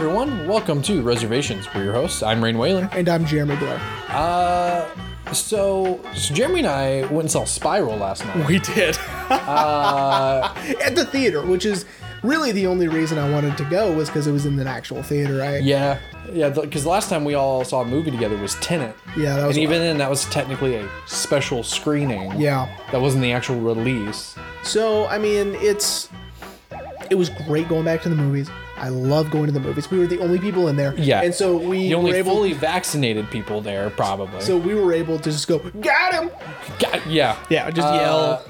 Everyone. Welcome to Reservations. We're your hosts. I'm Rain Whalen. And I'm Jeremy Blair. Uh, so, so Jeremy and I went and saw Spiral last night. We did. At the theater, which is really the only reason I wanted to go was because it was in an actual theater, right? Yeah, yeah. Because the last time we all saw a movie together was Tenet. Yeah, that was and even then, that was technically a special screening. Yeah. That wasn't the actual release. So, I mean, it's it was great going back to the movies. I love going to the movies. We were the only people in there. Yeah. And so we The only were able fully vaccinated people there, probably. so we were able to just go, got him. God, yeah. Yeah, just Uh, yell.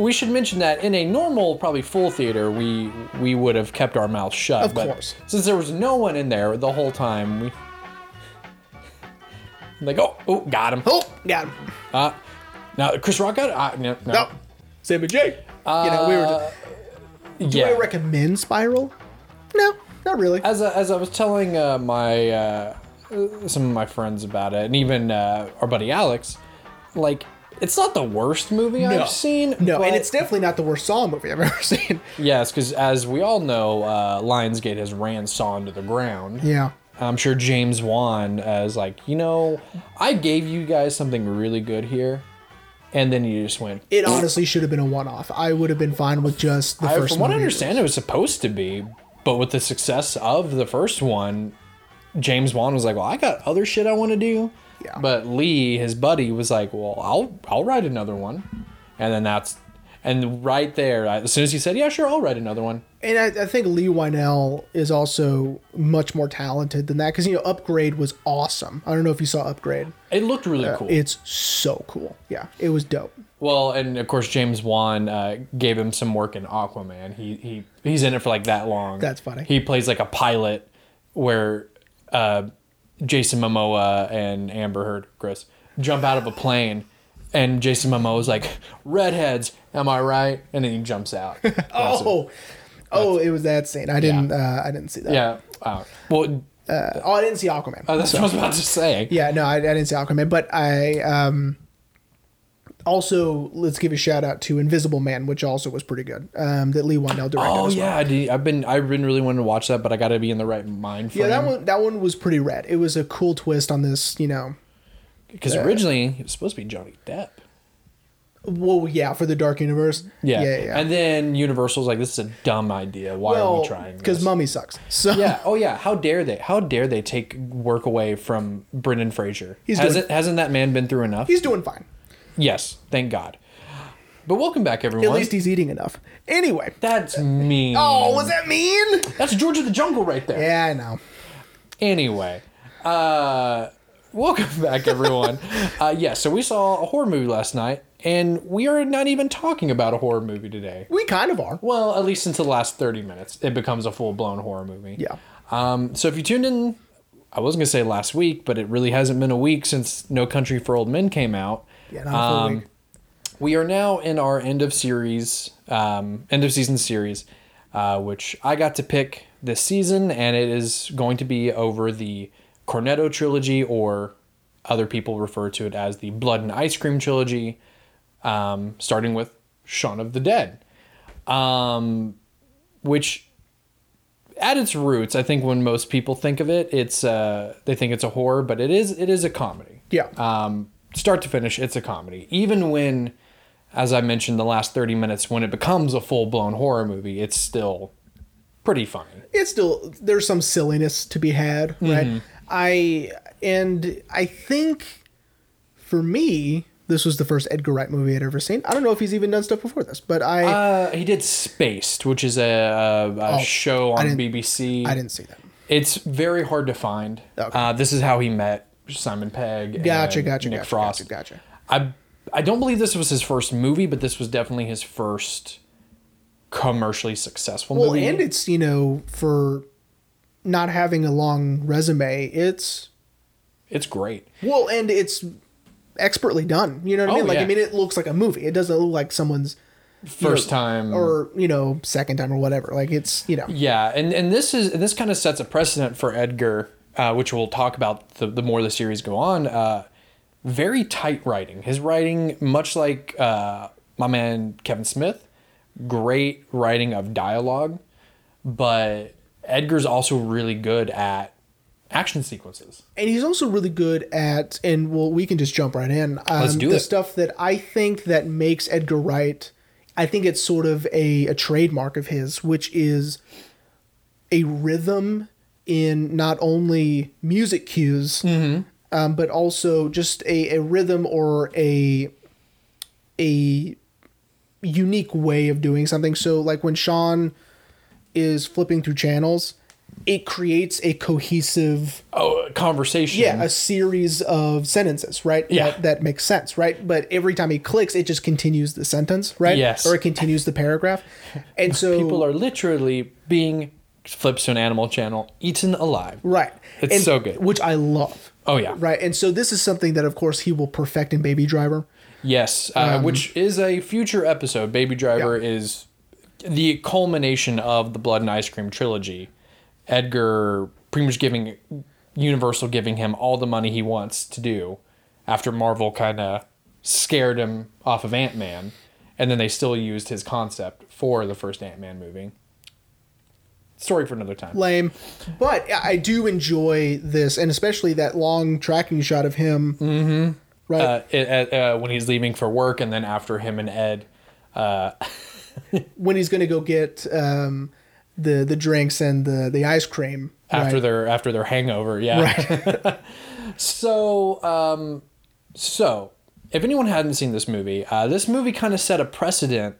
We should mention that in a normal, probably full theater, we we would have kept our mouths shut. Of but course. Since there was no one in there the whole time, we like, oh, oh, got him. Oh, got him. Uh, now Chris Rock got it. Uh, no, no. No. Sammy J. you know, we were just, do yeah. I recommend Spiral? No, not really. as I, as I was telling uh, my uh, some of my friends about it, and even uh, our buddy Alex, like it's not the worst movie No. I've seen. No, but- and it's definitely not the worst Saw movie I've ever seen. yes, because as we all know, uh, Lionsgate has ran Saw into the ground. Yeah. I'm sure James Wan uh, is like, you know, I gave you guys something really good here, and then you just went. It honestly should have been a one-off. I would have been fine with just the I, first. from what I movie. understand, it was supposed to be, but with the success of the first one, James Wan was like, "Well, I got other shit I want to do." Yeah. But Leigh, his buddy, was like, "Well, I'll I'll write another one," and then that's and right there, as soon as he said, "Yeah, sure, I'll write another one," And I, I think Leigh Whannell is also much more talented than that because you know Upgrade was awesome. I don't know if you saw Upgrade. it looked really uh, cool. It's so cool. Yeah, it was dope. Well, and of course, James Wan uh, gave him some work in Aquaman. He he he's in it for like that long. That's funny. He plays like a pilot where uh, Jason Momoa and Amber Heard, Chris, jump out of a plane, and Jason Momoa's like, "Redheads, am I right?" And then he jumps out. Oh, oh, it was that scene. I didn't. Uh, I didn't see that. yeah. Wow. Well, Uh, oh, I didn't see Aquaman. uh, that's what I was about to say. Yeah, no, I, I didn't see Aquaman, but I um also let's give a shout out to Invisible Man, which also was pretty good. Um, that Leigh Whannell directed. Oh as well. yeah, I I've been I've been really wanting to watch that, but I got to be in the right mind frame. Yeah, that one that one was pretty rad. It was a cool twist on this, you know. because originally it was supposed to be Johnny Depp. Well, yeah, for the Dark Universe. Yeah. yeah, yeah. And then Universal's like, this is a dumb idea. Why are we trying because? Mummy sucks. So yeah. Oh yeah. How dare they? How dare they take work away from Brendan Fraser? He's hasn't doing- hasn't that man been through enough? he's doing fine. Yes. Thank God. But welcome back, everyone. At least he's eating enough. Anyway. That's mean. Oh, was that mean? That's George of the Jungle right there. Yeah, I know. Anyway, uh, welcome back, everyone. uh, yeah. So we saw a horror movie last night, and we are not even talking about a horror movie today. We kind of are. Well, at least until the last 30 minutes, it becomes a full blown horror movie. Yeah. Um, so if you tuned in, I wasn't going to say last week, but it really hasn't been a week since No Country for Old Men came out. Yeah, not a full Um, week. We are now in our end of series, um, end of season series, uh, which I got to pick this season, and it is going to be over the Cornetto trilogy, or other people refer to it as the Blood and Ice Cream trilogy, um, starting with Shaun of the Dead, um, which at its roots, I think when most people think of it, it's uh, they think it's a horror, but it is it is a comedy Yeah. um, start to finish, it's a comedy. Even when, as I mentioned, the last 30 minutes, when it becomes a full blown horror movie, it's still pretty funny. it's still there's some silliness to be had, right? Mm-hmm. I and I think for me, this was the first Edgar Wright movie I'd ever seen. I don't know if he's even done stuff before this, but I Uh, he did Spaced, which is a, a, a show Oh, I on didn't- BBC. I didn't see that. It's very hard to find. Okay. Uh, this is how he met Simon Pegg. Gotcha, and gotcha, Nick gotcha, Frost. gotcha, gotcha. I I don't believe this was his first movie, but this was definitely his first commercially successful Well, movie. Well, and it's you know for not having a long resume, it's it's great. well, and it's expertly done. You know what I Oh, mean? Like yeah. I mean, it looks like a movie. It doesn't look like someone's know, First time or you know second time or whatever. Like it's you know Yeah, and and this is this kind of sets a precedent for Edgar, uh, which we'll talk about the, the more the series go on. Uh, very tight writing. His writing, much like uh, my man Kevin Smith, great writing of dialogue, but Edgar's also really good at action sequences. and he's also really good at and well we can just jump right in um, Let's do the it. stuff that i think that makes edgar wright i think it's sort of a, a trademark of his which is a rhythm in not only music cues um, but also just a, a rhythm or a a unique way of doing something so like when sean is flipping through channels it creates a cohesive Oh, conversation. yeah a series of sentences right Yeah. that, that makes sense right but every time he clicks it just continues the sentence right Yes. or it continues the paragraph and so People are literally being flips to an animal channel, eaten alive. right It's And- so good. which i love Oh yeah. right and so this is something that of course he will perfect in baby driver Yes, uh, which is a future episode. Baby Driver Um, Yeah. is the culmination of the Blood and Ice Cream trilogy. Edgar pretty much giving Universal giving him all the money he wants to do after Marvel kind of scared him off of Ant Man, and then they still used his concept for the first Ant Man movie. Story for another time. lame but i do enjoy this and especially that long tracking shot of him mm-hmm. right Uh, it, uh, when he's leaving for work, and then after him and Ed when he's gonna go get um, the the drinks and the the ice cream after right? their after their hangover. Yeah. so um, so if anyone hadn't seen this movie, uh, this movie kind of set a precedent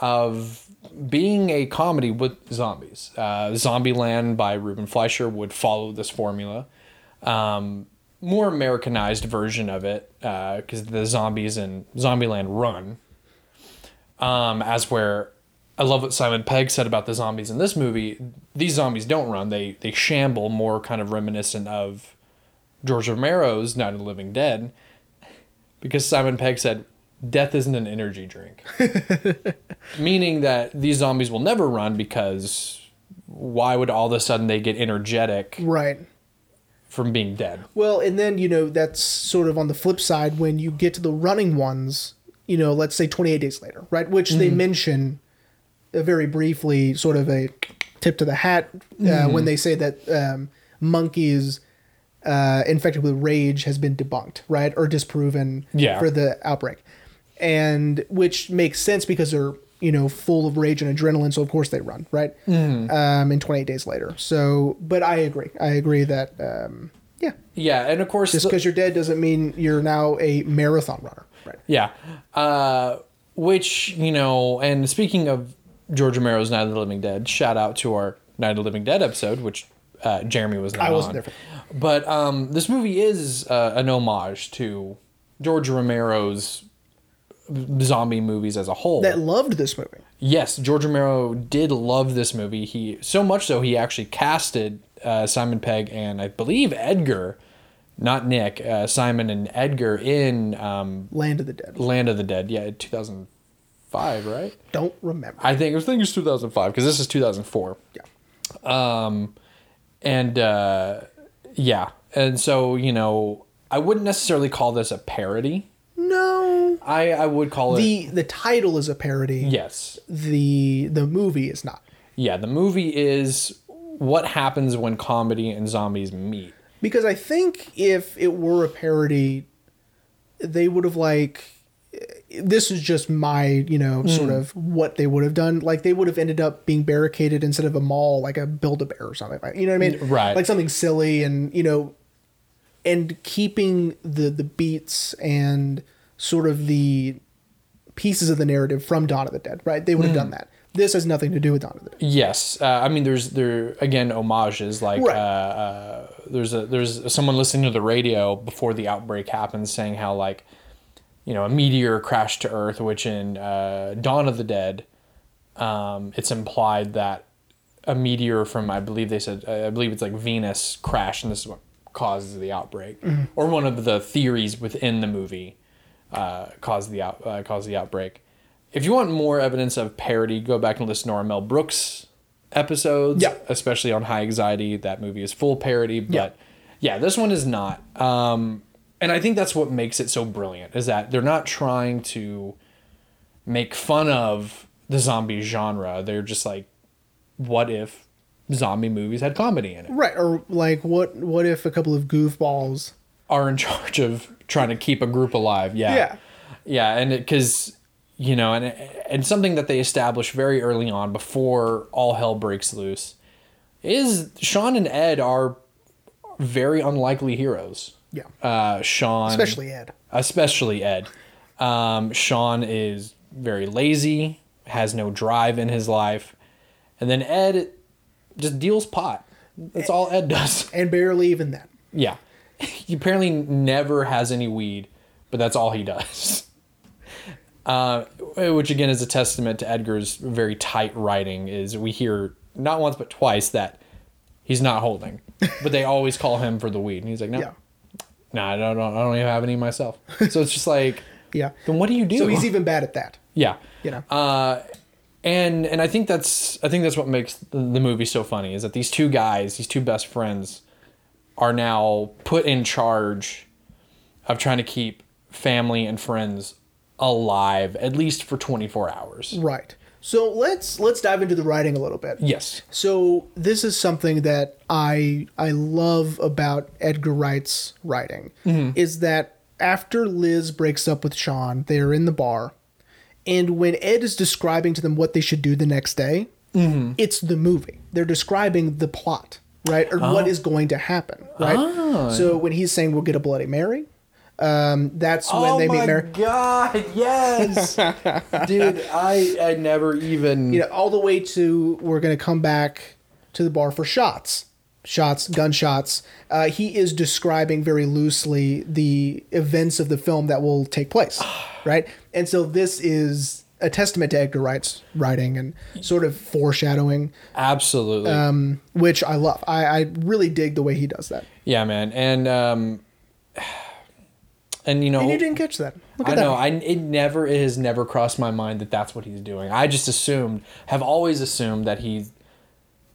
of being a comedy with zombies. Uh, Zombieland by Ruben Fleischer would follow this formula. Um, more Americanized version of it because the zombies in Zombieland run. Um, as where I love what Simon Pegg said about the zombies in this movie. These zombies don't run; they they shamble, more kind of reminiscent of George Romero's Night of the Living Dead. Because Simon Pegg said, "Death isn't an energy drink," meaning that these zombies will never run because why would all of a sudden they get energetic right from being dead? Well, and then you know that's sort of on the flip side when you get to the running ones. You know, let's say 28 days later, right? Which they mention uh, very briefly, sort of a tip to the hat uh, when they say that um, monkeys uh, infected with rage has been debunked, right, or disproven Yeah. for the outbreak, and which makes sense because they're you know full of rage and adrenaline, so of course they run, right? Um, in 28 days later. So, but I agree. I agree that um, yeah, Yeah, and of course, just because you're dead doesn't mean you're now a marathon runner. Right. Yeah. Uh, which, you know, and speaking of George Romero's Night of the Living Dead, shout out to our Night of the Living Dead episode, which uh, Jeremy was not I wasn't on. there for But um, this movie is uh, an homage to George Romero's zombie movies as a whole. That loved this movie. Yes, George Romero did love this movie. He so much so he actually casted uh, Simon Pegg and I believe Edgar, not Nick, uh, Simon and Edgar in um, Land of the Dead. Land of the Dead. Yeah, 2005, right? Don't remember. I think I think it's 2005 because this is 2004. Yeah. Um, And uh, yeah, and so you know, I wouldn't necessarily call this a parody. No. I I would call it The the title is a parody. yes. The the movie is not. Yeah, the movie is what happens when comedy and zombies meet. Because I think if it were a parody, they would have like this is just my, you know, sort Hmm. of what they would have done. Like they would have ended up being barricaded instead of a mall, like a build a bear or something like you know what I mean? Right. Like something silly and, you know, and keeping the the beats and sort of the pieces of the narrative from Dawn of the Dead, right? They would have done that. This has nothing to do with Dawn of the Dead. Yes, uh, I mean there's there again homages like Right. uh, uh, there's a there's someone listening to the radio before the outbreak happens saying how like you know a meteor crashed to Earth, which in uh, Dawn of the Dead, um, it's implied that a meteor from I believe they said I believe it's like Venus crashed and this is what causes the outbreak, or one of the theories within the movie uh, caused the out uh, caused the outbreak. If you want more evidence of parody, go back and listen to our Mel Brooks episodes, Yeah. especially on High Anxiety. That movie is full parody, but yeah, this one is not. Um, and I think that's what makes it so brilliant is that they're not trying to make fun of the zombie genre. They're just like, what if zombie movies had comedy in it. Right. Or like what what if a couple of goofballs Are in charge of trying to keep a group alive. Yeah. Yeah. Yeah, and because you know, and and something that they established very early on before all hell breaks loose is Sean and Ed are very unlikely heroes. Yeah. Uh, Sean, Especially Ed. especially Ed. Um, Sean is very lazy, has no drive in his life, and then Ed just deals pot. That's all Ed does. And barely even that. Yeah, he apparently never has any weed, but that's all he does. Uh, which again is a testament to Edgar's very tight writing. Is we hear not once but twice that he's not holding, but they always call him for the weed, and he's like, no, Yeah. nah, I don't, I don't even have any myself. So it's just like, Yeah. then what do you do? So he's even bad at that. yeah, You know. uh, and and I think that's I think that's what makes the, the movie so funny is that these two guys, these two best friends, are now put in charge of trying to keep family and friends alive at least for 24 hours. right. So let's let's dive into the writing a little bit. Yes. So this is something that I I love about Edgar Wright's writing mm-hmm. is that after Liz breaks up with Sean, they're in the bar, and when Ed is describing to them what they should do the next day, it's the movie. They're describing the plot, right, or what is going to happen, right. So when he's saying we'll get a Bloody Mary, um, that's when they meet Mary. Oh my god, yes. Dude, I I never even you know, all the way to we're going to come back to the bar for shots, shots, gunshots. Uh, he is describing very loosely the events of the film that will take place, right? And so this is a testament to Edgar Wright's writing and sort of foreshadowing, absolutely. um, which I love. I, I really dig the way he does that. yeah, man. And um and you know And you didn't catch that. Look I at that. know. I it never it has never crossed my mind that that's what he's doing. I just assumed, have always assumed that he,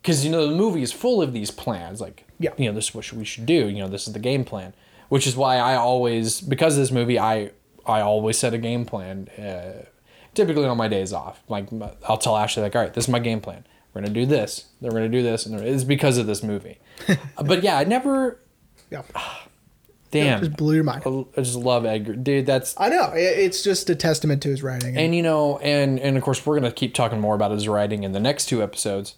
because you know the movie is full of these plans. Like, Yeah. you know, this is what we should do. You know, this is the game plan. Which is why I always, because of this movie, I I always set a game plan. Uh, typically on my days off, like I'll tell Ashley, like, all right, this is my game plan. We're gonna do this. Then we're gonna do this, and it's because of this movie. but yeah, I never. yeah. Damn, Just blew your mind. I just love Edgar, dude. That's I know. It's just a testament to his writing. and you know and and of course we're gonna keep talking more about his writing in the next two episodes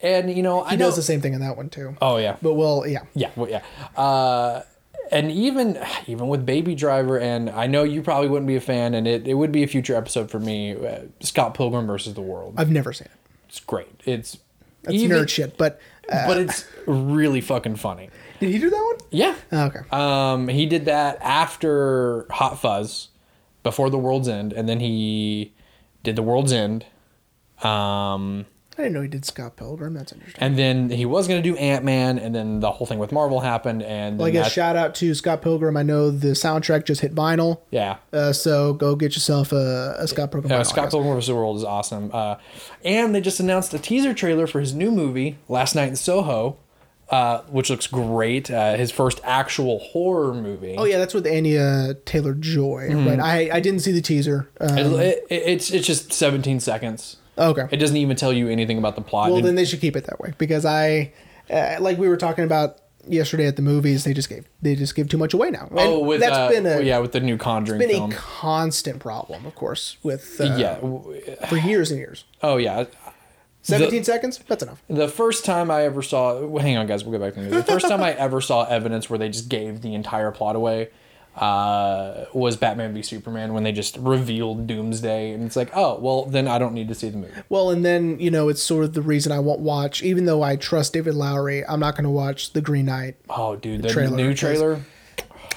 and you know i he know does the same thing in that one too. oh yeah But well, yeah. yeah well, yeah uh and even even with baby driver and i know you probably wouldn't be a fan and it, it would be a future episode for me uh, scott pilgrim versus the world I've never seen it. it's great it's That's even- nerd shit. But uh, but it's really fucking funny did he do that one? yeah Oh, okay. Um, he did that after Hot Fuzz, before The World's End, and then he did The World's End. Um, I didn't know he did Scott Pilgrim. That's interesting. and then he was gonna do Ant Man, and then the whole thing with Marvel happened, and Well, I guess shout out to Scott Pilgrim. I know the soundtrack just hit vinyl, yeah. uh, so go get yourself a, a Scott Pilgrim. Uh, Scott. Pilgrim vs. the World is awesome. Uh, and they just announced a teaser trailer for his new movie, Last Night in Soho, uh, which looks great. Uh, his first actual horror movie. Oh yeah, that's with Anya Taylor Joy. Right. I I didn't see the teaser. Um, It- it- it's it's just 17 seconds. Okay. It doesn't even tell you anything about the plot. Well, then they should keep it that way because I, uh, like we were talking about yesterday at the movies, they just gave they just give too much away now. And Oh, with that's uh, been a yeah, with the new Conjuring It's been film. a constant problem, of course, with uh, yeah. for years and years. Oh yeah. Seventeen seconds. That's enough. The first time I ever saw, well, hang on, guys, we'll go back to the movie. The first time I ever saw evidence where they just gave the entire plot away uh, was Batman v Superman when they just revealed Doomsday, and it's like, oh, well, then I don't need to see the movie. Well, and then you know it's sort of the reason I won't watch, even though I trust David Lowery. I'm not going to watch The Green Knight. Oh, dude, the trailer, new trailer.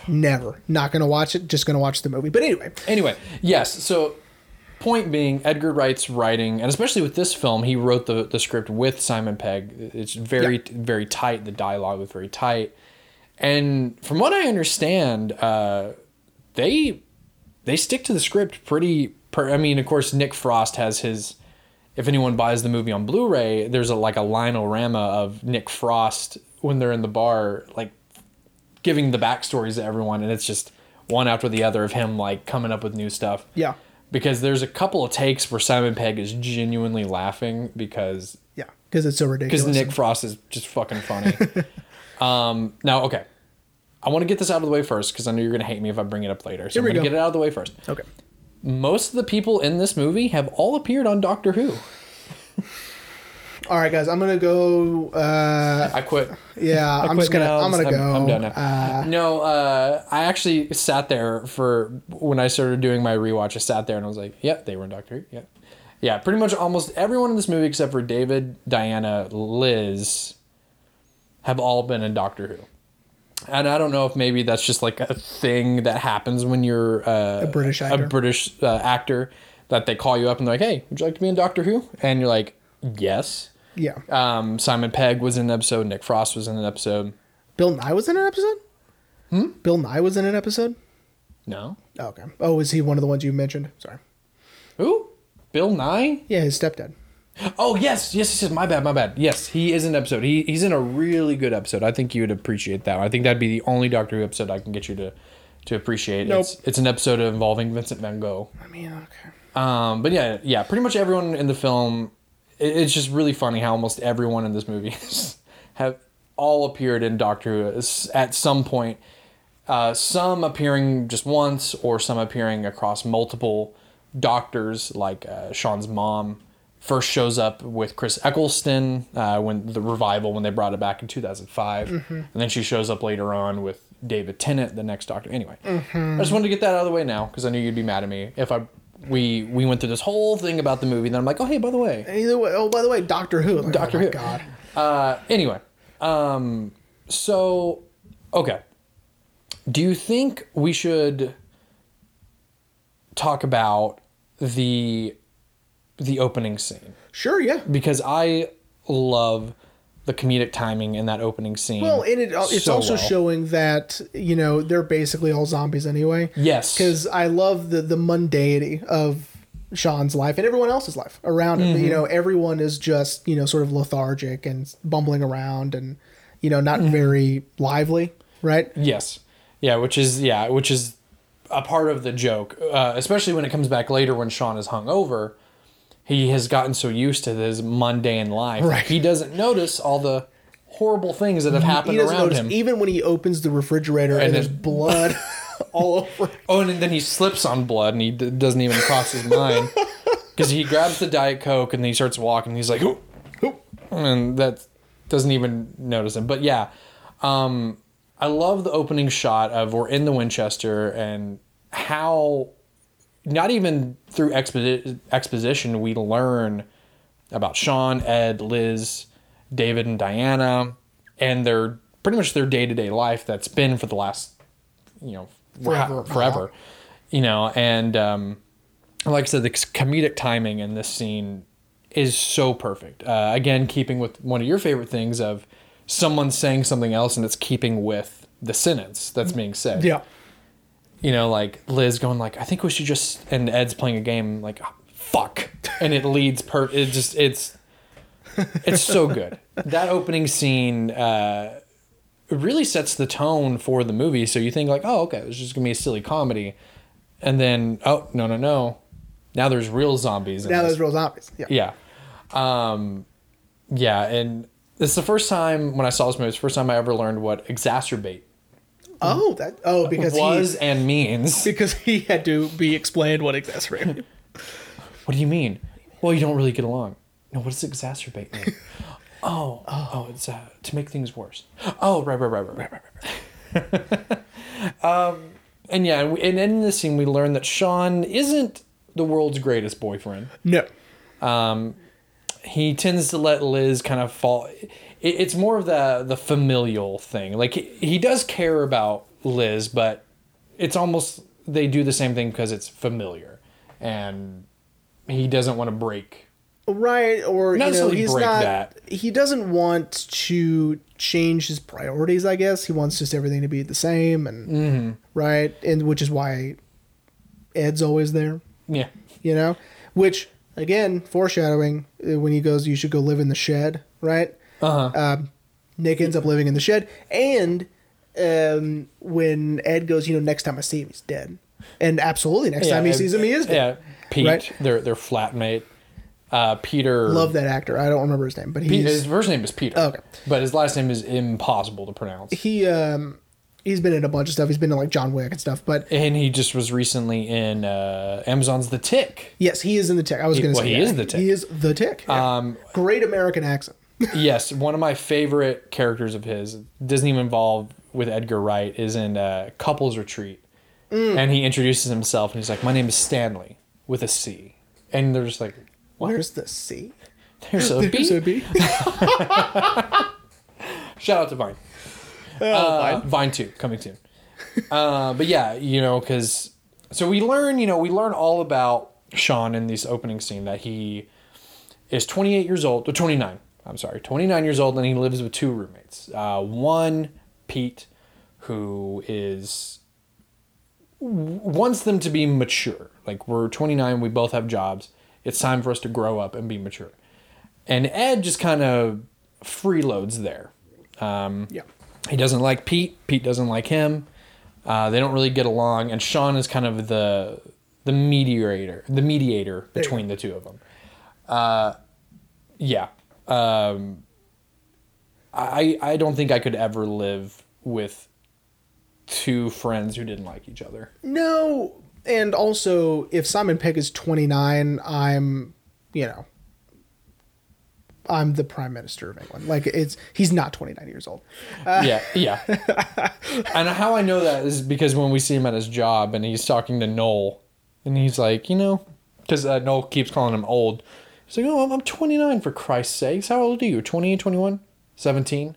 Never. Not going to watch it. Just going to watch the movie. But anyway, Anyway, yes. So, point being, Edgar Wright's writing, and especially with this film, he wrote the, the script with Simon Pegg. It's very very tight. The dialogue was very tight, and from what I understand, uh, they they stick to the script pretty. Per, I mean, of course, Nick Frost has his. If anyone buys the movie on Blu-ray, there's a like a linorama of Nick Frost when they're in the bar, like giving the backstories to everyone, and it's just one after the other of him like coming up with new stuff. yeah, Because there's a couple of takes where Simon Pegg is genuinely laughing because yeah. because it's so ridiculous. because. Nick Frost is just fucking funny. um, now, okay, I want to get this out of the way first because I know you're gonna hate me if I bring it up later. So I'm gonna get it out of the way first. Okay. Most of the people in this movie have all appeared on Doctor Who. All right, guys. I'm gonna go. Uh, I quit. yeah, I I'm quit just gonna. now. I'm gonna go. I'm, done now. Uh, no, uh, I actually sat there for when I started doing my rewatch. I sat there and I was like, "Yep, they were in Doctor Who." Yeah, yeah. Pretty much almost everyone in this movie except for David, Diana, Liz, have all been in Doctor Who. And I don't know if maybe that's just like a thing that happens when you're uh, A British actor. a British uh, actor that they call you up and they're like, "Hey, would you like to be in Doctor Who?" And you're like, "Yes." yeah. Um, Simon Pegg was in an episode. Nick Frost was in an episode. Bill Nighy was in an episode. Hmm. Bill Nighy was in an episode. No. Oh, okay. Oh, is he one of the ones you mentioned? Sorry. Who? Bill Nighy? Yeah, his stepdad. Oh yes, yes, yes. My bad, my bad. Yes, he is an episode. He he's in a really good episode. I think you would appreciate that. I think that'd be the only Doctor Who episode I can get you to to appreciate. Nope. It's it's an episode involving Vincent Van Gogh. I mean, okay. Um, but yeah, yeah. Pretty much everyone in the film. It, it's just really funny how almost everyone in this movie have all appeared in Doctor Who at some point. Uh, some appearing just once, or some appearing across multiple doctors. Like uh, Sean's mom first shows up with Chris Eccleston uh, when the revival when they brought it back in 2005, and then she shows up later on with David Tennant, the next Doctor. Anyway, I just wanted to get that out of the way now because I knew you'd be mad at me if I we we went through this whole thing about the movie. Then I'm like, oh hey, by the way, Either way. Oh, by the way, Doctor Who. Like, Doctor oh my Who. God. uh, anyway, um, so okay. Do you think we should talk about the the opening scene Sure. Yeah. because I love the comedic timing in that opening scene. Well, and it, it's so also well. showing that you know they're basically all zombies anyway. Yes. Because I love the the mundanity of Sean's life and everyone else's life around him. Mm-hmm. You know, everyone is just you know sort of lethargic and bumbling around and you know Mm-hmm. not very lively, right? Yes. Yeah, which is yeah, which is a part of the joke, uh, especially when it comes back later when Sean is hung over. He has gotten so used to his mundane life, Right. he doesn't notice all the horrible things that have happened He doesn't around notice him. even when he opens the refrigerator and, And there's blood all over. oh, and then he slips on blood, and he d- doesn't even cross his mind because he grabs the diet coke and he starts walking. He's like, "Ooh, ooh," and that doesn't even notice him. But yeah, um, I love the opening shot of we're in the Winchester and how not even through exposi- exposition we learn about Sean, Ed, Liz, David, and Diana, and their pretty much their day to day life that's been for the last you know Forever. forever, you know, and um, like I said, the comedic timing in this scene is so perfect. Uh, again, keeping with one of your favorite things of someone saying something else and it's keeping with the sentence that's being said. Yeah. You know, like Liz going like, "I think we should just," and Ed's playing a game like, "Oh, "Fuck," and it leads per. It just it's it's so good. That opening scene uh, really sets the tone for the movie. So you think like, "Oh, okay, it's just gonna be a silly comedy," and then oh no no no, now there's real zombies. Now there's real zombies. Yeah. Yeah. Um, yeah, and it's the first time when I saw this movie, it's the first time I ever learned what exacerbate Oh, that. Oh, because was he and means. because he had to be explained what exacerbated. What do you mean? Well, you don't really get along. No, what does exacerbate mean? oh, oh, it's uh, to make things worse. Oh, right, right, right, right, right, right, right. um, and yeah, and, we, and in this scene, we learn that Sean isn't the world's greatest boyfriend. no. Um, he tends to let Liz kind of fall. It, it's more of the the familial thing. Like he, he does care about Liz, but it's almost they do the same thing because it's familiar, and he doesn't want to break. Right, or Not you know, he's break not. that. He doesn't want to change his priorities. I guess he wants just everything to be the same, and Mm-hmm. right, and which is why Ed's always there. Yeah, You know, which again, foreshadowing uh, when he goes, "You should go live in the shed." Right. Uh huh. Um, Nick ends up living in the shed, and um, when Ed goes, you know, next time I see him, he's dead. And absolutely, next time he sees him, he is dead. Yeah, Pete, Right. their their flatmate. Uh, Peter. Love that actor. I don't remember his name, but his first name is Peter. Okay. But his last name is impossible to pronounce. he um he's been in a bunch of stuff. He's been in like John Wick and stuff. But And he just was recently in uh, Amazon's The Tick. yes, he is in the Tick. I was going to well, say he that. is the Tick. He is the Tick. yeah. Um, Great American accent. Yes, one of my favorite characters of his doesn't even involve with Edgar Wright is in uh, Couples Retreat, Mm. and he introduces himself and he's like, "My name is Stanley with a C," and they're just like, Where's the C? "There's a B." There's a B. Shout out to Vine. Oh, Uh, Vine two coming soon. uh, but yeah, you know, because so we learn, you know, we learn all about Sean in this opening scene that he is 28 years old, or 29. I'm sorry, 29 years old, and he lives with two roommates. Uh, one, Pete, who is wants them to be mature. Like we're 29, we both have jobs. It's time for us to grow up and be mature. And Ed just kind of freeloads there. Um, Yeah. he doesn't like Pete. Pete doesn't like him. Uh, they don't really get along, and Sean is kind of the the mediator, the mediator between the two of them. Uh, yeah. Um, I I don't think I could ever live with two friends who didn't like each other. No, and also if Simon Pegg is 29, I'm, you know, I'm the prime minister of England. Like it's he's not 29 years old. yeah, yeah. and how I know that is because when we see him at his job and he's talking to Noel, and he's like, you know, because uh, Noel keeps calling him old. He's like, oh, I'm, I'm 29 for Christ's sakes. How old are you? 28, 21, 17?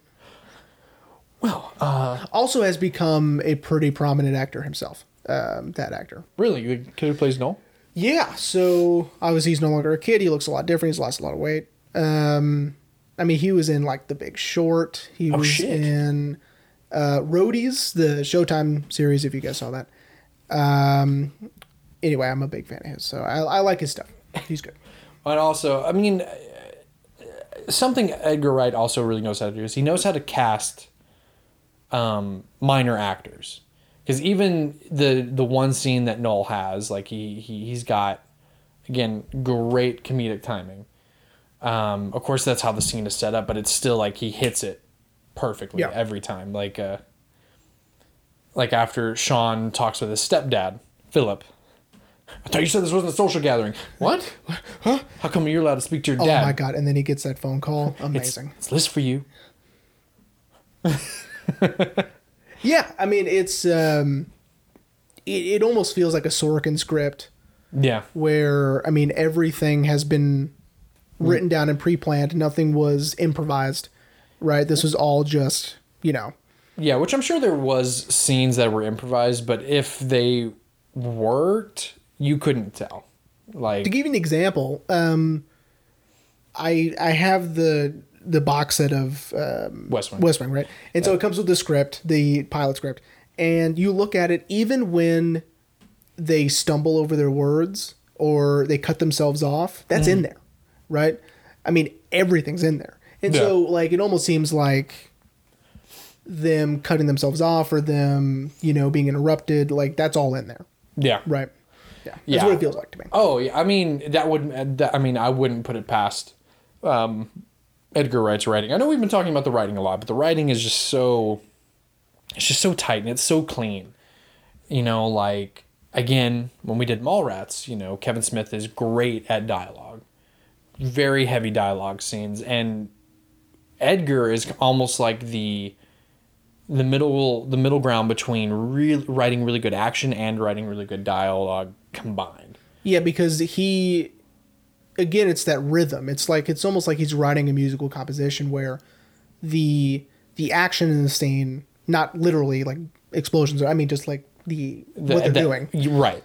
Well, uh, Also has become a pretty prominent actor himself. Um, that actor. really, the kid who plays Noel? Yeah, so obviously he's no longer a kid. He looks a lot different. He's lost a lot of weight. Um, I mean, he was in like The Big Short. He Oh, was shit. in uh, Roadies, the Showtime series. If you guys saw that. Um, anyway, I'm a big fan of his, so I, I like his stuff. He's good. And also, I mean, something Edgar Wright also really knows how to do is he knows how to cast um, minor actors. Because even the the one scene that Noel has, like he, he he's got again great comedic timing. Um, of course, that's how the scene is set up, but it's still like he hits it perfectly Yeah. every time. Like uh, like after Sean talks with his stepdad, Philip. I thought you said this wasn't a social gathering. What? Huh? How come you're allowed to speak to your dad? Oh my god! And then he gets that phone call. Amazing. it's Liz for you. Yeah, I mean, it's um, it, it almost feels like a Sorkin script Yeah. where I mean everything has been written down and pre-planned. Nothing was improvised, right? This was all just you know. Yeah, which I'm sure there was scenes that were improvised, but if they worked, you couldn't tell. Like to give you an example, um, I I have the the box set of um, West Wing. West Wing, right? And so it comes with the script, the pilot script, and you look at it. Even when they stumble over their words or they cut themselves off, that's in there, right? I mean, everything's in there, and so like it almost seems like them cutting themselves off or them, you know, being interrupted, like that's all in there, yeah. right? Yeah, that's Yeah. what it feels like to me. Oh, yeah. I mean, that would that, I mean, I wouldn't put it past um, Edgar Wright's writing. I know we've been talking about the writing a lot, but the writing is just so it's just so tight and it's so clean. You know, like again, when we did Mallrats, you know, Kevin Smith is great at dialogue. Very heavy dialogue scenes and Edgar is almost like the the middle the middle ground between real writing really good action and writing really good dialogue combined. Yeah, because he again it's that rhythm. It's like it's almost like he's writing a musical composition where the the action in the scene, not literally like explosions, I mean just like the, The- what they're that- doing. right.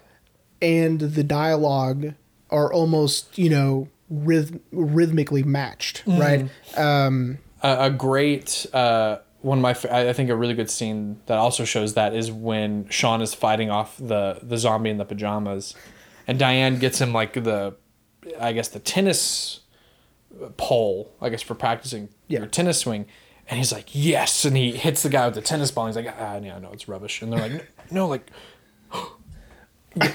And the dialogue are almost, you know, rhythm, rhythmically matched, Mm-hmm. right? Um a, a great uh, one of my I think a really good scene that also shows that is when Sean is fighting off the the zombie in the pajamas, and Diane gets him like the I guess the tennis pole I guess for practicing Yeah. your tennis swing, and he's like yes, and he hits the guy with the tennis ball. And he's like ah yeah no it's rubbish, and they're like no like.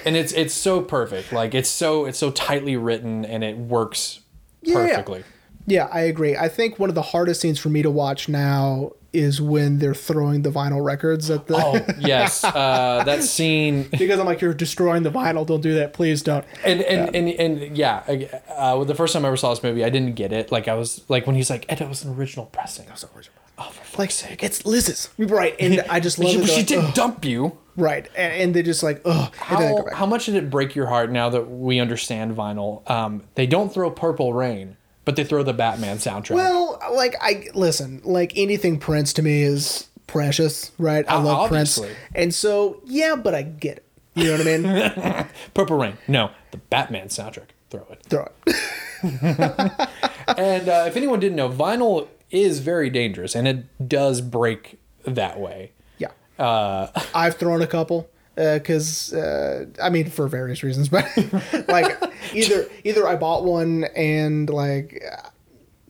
And it's it's so perfect, like it's so it's so tightly written, and it works Yeah, yeah. perfectly. Yeah, I agree. I think one of the hardest scenes for me to watch now is when they're throwing the vinyl records at the. Oh yes, uh, that scene. because I'm like, you're destroying the vinyl. Don't do that. Please don't. And and, and and yeah, uh, the first time I ever saw this movie, I didn't get it. Like I was like when he's like, "Ed, it was an original pressing." I was like, oh, for Like, sake! it's Liz's. Right. And I just love She, it. she like, didn't dump you. Right. And, and they just like, ugh. And then they How, how much did it break your heart now that we understand vinyl? Um, they don't throw Purple Rain, but they throw the Batman soundtrack. Well, like I listen, like anything Prince to me is precious, right? I Uh, love obviously. Prince, and so yeah, but I get it. You know what I mean? Purple Rain, no, the Batman soundtrack. Throw it. Throw it. And uh, if anyone didn't know, vinyl is very dangerous, and it does break that way. Yeah, Uh, I've thrown a couple because uh, I mean for various reasons, but like either either I bought one and like uh,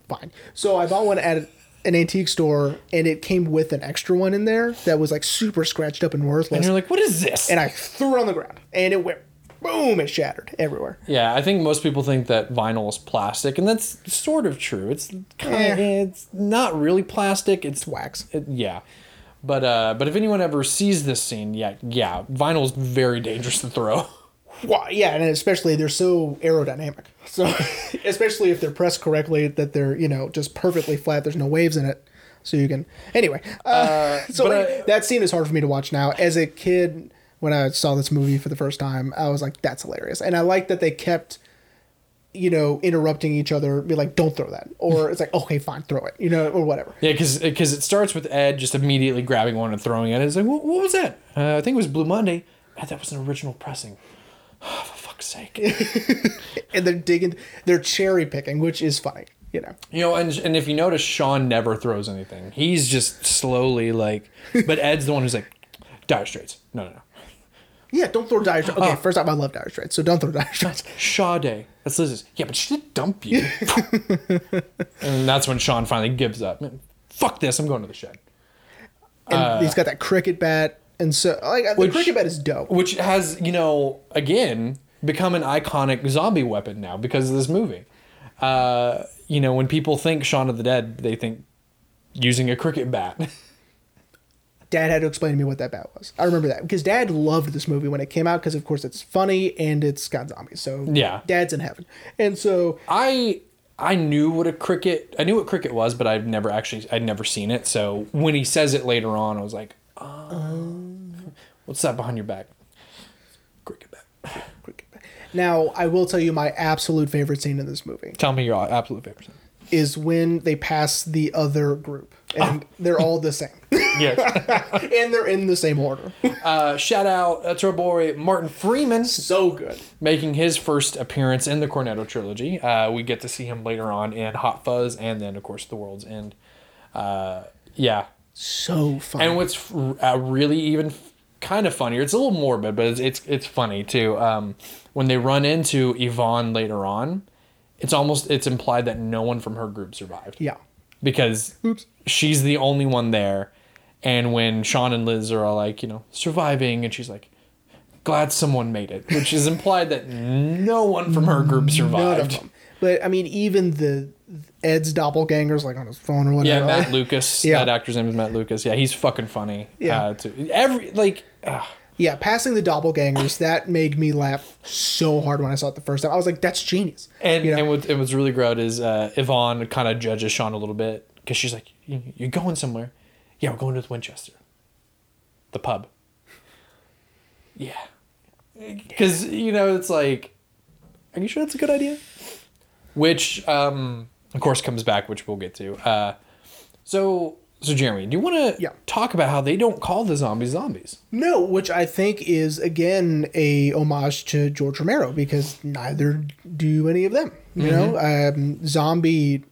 fine. So I bought one at an antique store, and it came with an extra one in there that was like super scratched up and worthless. and you're like, what is this? and I threw it on the ground, and it went boom! It shattered everywhere. Yeah, I think most people think that vinyl is plastic, and that's sort of true. It's kind of, Eh. it's not really plastic. It's wax. It, yeah, but uh, but if anyone ever sees this scene, yeah, yeah, vinyl is very dangerous to throw. Well, yeah, and especially they're so aerodynamic. So, especially if they're pressed correctly, that they're you know just perfectly flat. There's no waves in it, so you can. Anyway, uh, so uh, that scene is hard for me to watch now. As a kid, when I saw this movie for the first time, I was like, "That's hilarious," and I like that they kept. You know, interrupting each other, be like, "Don't throw that," or it's like, "Okay, fine, throw it," you know, or whatever. Yeah, because because it starts with Ed just immediately grabbing one and throwing it. It's like, what, what was that? Uh, I think it was Blue Monday. That was an original pressing. for fuck's sake. And they're digging, they're cherry picking, which is funny, you know. You know, and and if you notice, Sean never throws anything. He's just slowly like, but Ed's the one who's like, Dire Straits. No, no, no. Yeah, don't throw Dire. Okay, Oh. first off, I love Dire Straits, so don't throw Dire Straits. Sade. That's Liz's. Yeah, but she did dump you. and that's when Sean finally gives up. Man, fuck this. I'm going to the shed. and he's got that cricket bat, and so like the Uh, Which- cricket bat is dope. Which has, you know, again, become an iconic zombie weapon now because of this movie. Uh, you know, when people think Shaun of the Dead, they think using a cricket bat. Dad had to explain to me what that bat was. I remember that because Dad loved this movie when it came out because of course it's funny and it's got zombies. So Yeah. Dad's in heaven, and so I I knew what a cricket I knew what cricket was, but I've never actually I'd never seen it. So when he says it later on, I was like, oh, what's that behind your back? Cricket bat. cricket bat. Now I will tell you my absolute favorite scene in this movie Tell me your absolute favorite. scene. is when they pass the other group and they're all the same Yes. and they're in the same order. uh, shout out uh, to our boy Martin Freeman so good. making his first appearance in the Cornetto trilogy. Uh, we get to see him later on in Hot Fuzz, and then of course The World's End. Uh, yeah, So fun. And what's uh, really even kind of funnier, it's a little morbid, but it's it's, it's funny too. Um, when they run into Yvonne later on, it's almost it's implied that no one from her group survived yeah. Because Oops. she's the only one there. And when Sean and Liz are all like, you know, surviving, and she's like, glad someone made it, which is implied that no one from her group None of survived. them. But I mean, even the Ed's doppelgangers, like on his phone or whatever. Yeah. Matt Lucas. Yeah. That actor's name is Matt Lucas. Yeah, he's fucking funny. Yeah. Uh, too. Every like. Uh, Yeah, passing the doppelgangers that made me laugh so hard when I saw it the first time. I was like, "That's genius." And You know? and what it was really great is uh, Yvonne kind of judges Sean a little bit because she's like, "You- "You're going somewhere? Yeah, we're going to the Winchester, the pub." Yeah, because you know it's like, are you sure that's a good idea? Which, um, of course, comes back, which we'll get to. Uh, so, so Jeremy, do you want to Yeah. talk about how they don't call the zombies zombies? No, which I think is again a homage to George Romero because neither do any of them. You know, um, zombie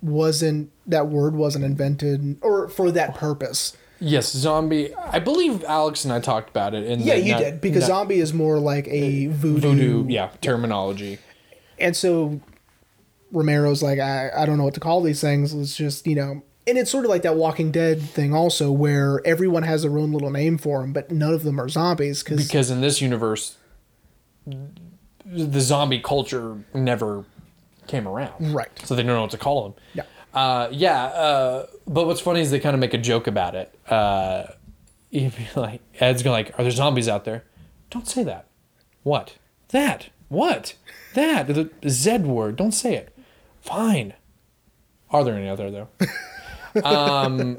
wasn't that word wasn't invented or for that purpose. Yes, zombie. I believe Alex and I talked about it. In Yeah, you not- did because not- zombie is more like a voodoo. voodoo, yeah, terminology. and so Romero's like, I, I don't know what to call these things. Let's just, you know, and it's sort of like that Walking Dead thing also, where everyone has their own little name for them, but none of them are zombies because Because in this universe, the zombie culture never came around. Right. So they don't know what to call them. Yeah. Uh, yeah. Uh, but what's funny is they kind of make a joke about it. Uh, you'd be like, Ed's going like, "Are there zombies out there?" Don't say that. What? That. What? That. The Z word. Don't say it. Fine. Are there any out there though? um,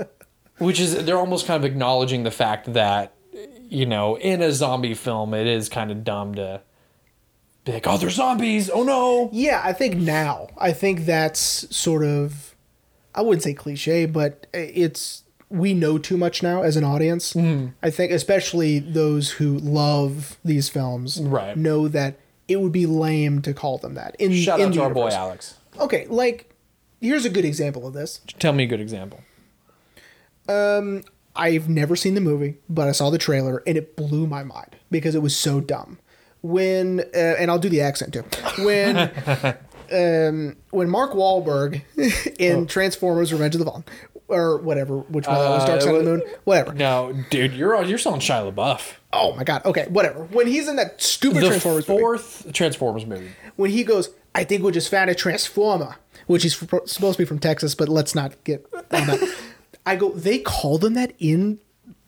which is they're almost kind of acknowledging the fact that you know in a zombie film it is kind of dumb to be like, "Oh, there's zombies! Oh no!" Yeah, I think now. I think that's sort of I wouldn't say cliche, but it's we know too much now as an audience. Mm-hmm. I think especially those who love these films Right. know that it would be lame to call them that. In Shout in out the to our boy. Alex. Okay, like here's a good example of this. Tell me a good example. I've never seen the movie, but I saw the trailer and it blew my mind because it was so dumb. When uh, and I'll do the accent too. When um, when Mark Wahlberg in Transformers: Revenge of the Fallen or whatever, which one that was Uh, Dark Side of the Moon, whatever. No, dude, you're you're selling Shia LaBeouf. Oh my god. Okay, whatever. When he's in that stupid The Transformers movie, fourth Transformers movie. when he goes, I think we just found a transformer, which he's supposed to be from Texas, but let's not get on that. I go, they call them that in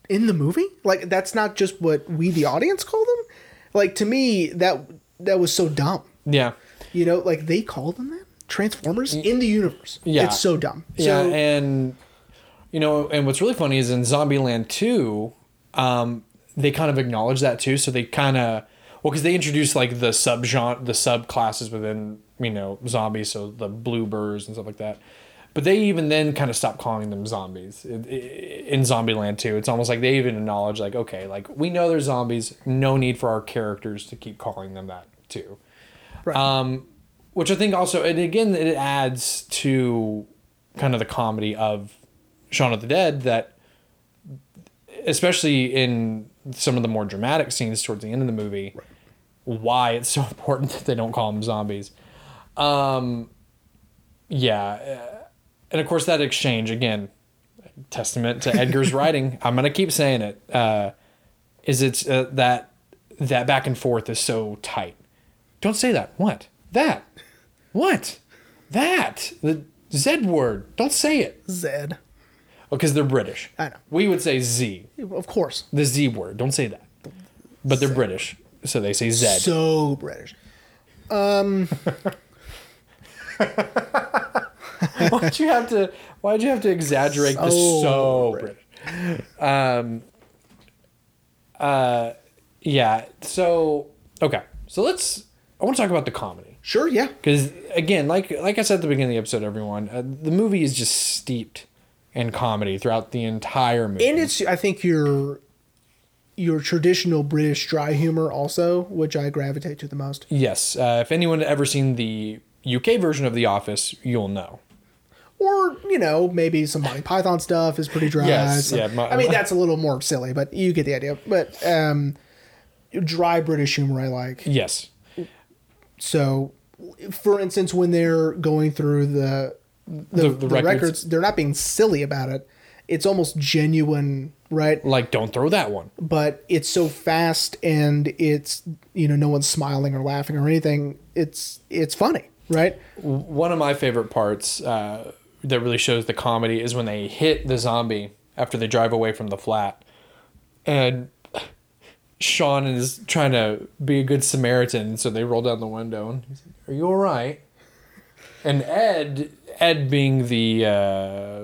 in the movie? Like that's not just what we the audience call them? Like to me, that that was so dumb. Yeah. You know, like they call them that? Transformers in the universe. Yeah. It's so dumb. Yeah, So and you know, and what's really funny is in Zombieland 2, um, they kind of acknowledge that too. So they kind of, well, because they introduce like the sub genre, the subclasses within you know zombies, so the bluebirds and stuff like that. But they even then kind of stop calling them zombies in, in Zombieland 2. It's almost like they even acknowledge like, okay, like we know they're zombies. No need for our characters to keep calling them that too right. Um, which I think also, and again, it adds to kind of the comedy of Shaun of the Dead that, especially in some of the more dramatic scenes towards the end of the movie, why it's so important that they don't call them zombies. Um, yeah, uh, and of course that exchange again, testament to Edgar's writing. I'm gonna keep saying it. Uh, is it's uh, that that back and forth is so tight. Don't say that. What? That. What? That. The Z word. Don't say it. Zed. Oh, because they're British. I know. We would say Z. Of course. The Z word. Don't say that. But they're British. So they say Z. So British. why'd you have to why'd you have to exaggerate the So so British? Um uh yeah, so okay. So let's I want to talk about the comedy. Sure, yeah. Because again, like like I said at the beginning of the episode, everyone, uh, the movie is just steeped in comedy throughout the entire movie. and it's I think your your traditional British dry humor also, which I gravitate to the most. yes, uh, if anyone had ever seen the UK version of The Office, you'll know. Or you know maybe some Monty Python stuff is pretty dry. Yes, Some- yeah, mo- I mean that's a little more silly, but you get the idea. But um, dry British humor I like. Yes, So, for instance, when they're going through the the, The- the, the records. records. they're not being silly about it. It's almost genuine, right? like don't throw that one. but it's so fast and it's you know no one's smiling or laughing or anything it's it's funny right One of my favorite parts uh, that really shows the comedy is when they hit the zombie after they drive away from the flat, and Sean is trying to be a good Samaritan, so they roll down the window and he's like, "Are you all right?" And Ed, Ed being the, uh,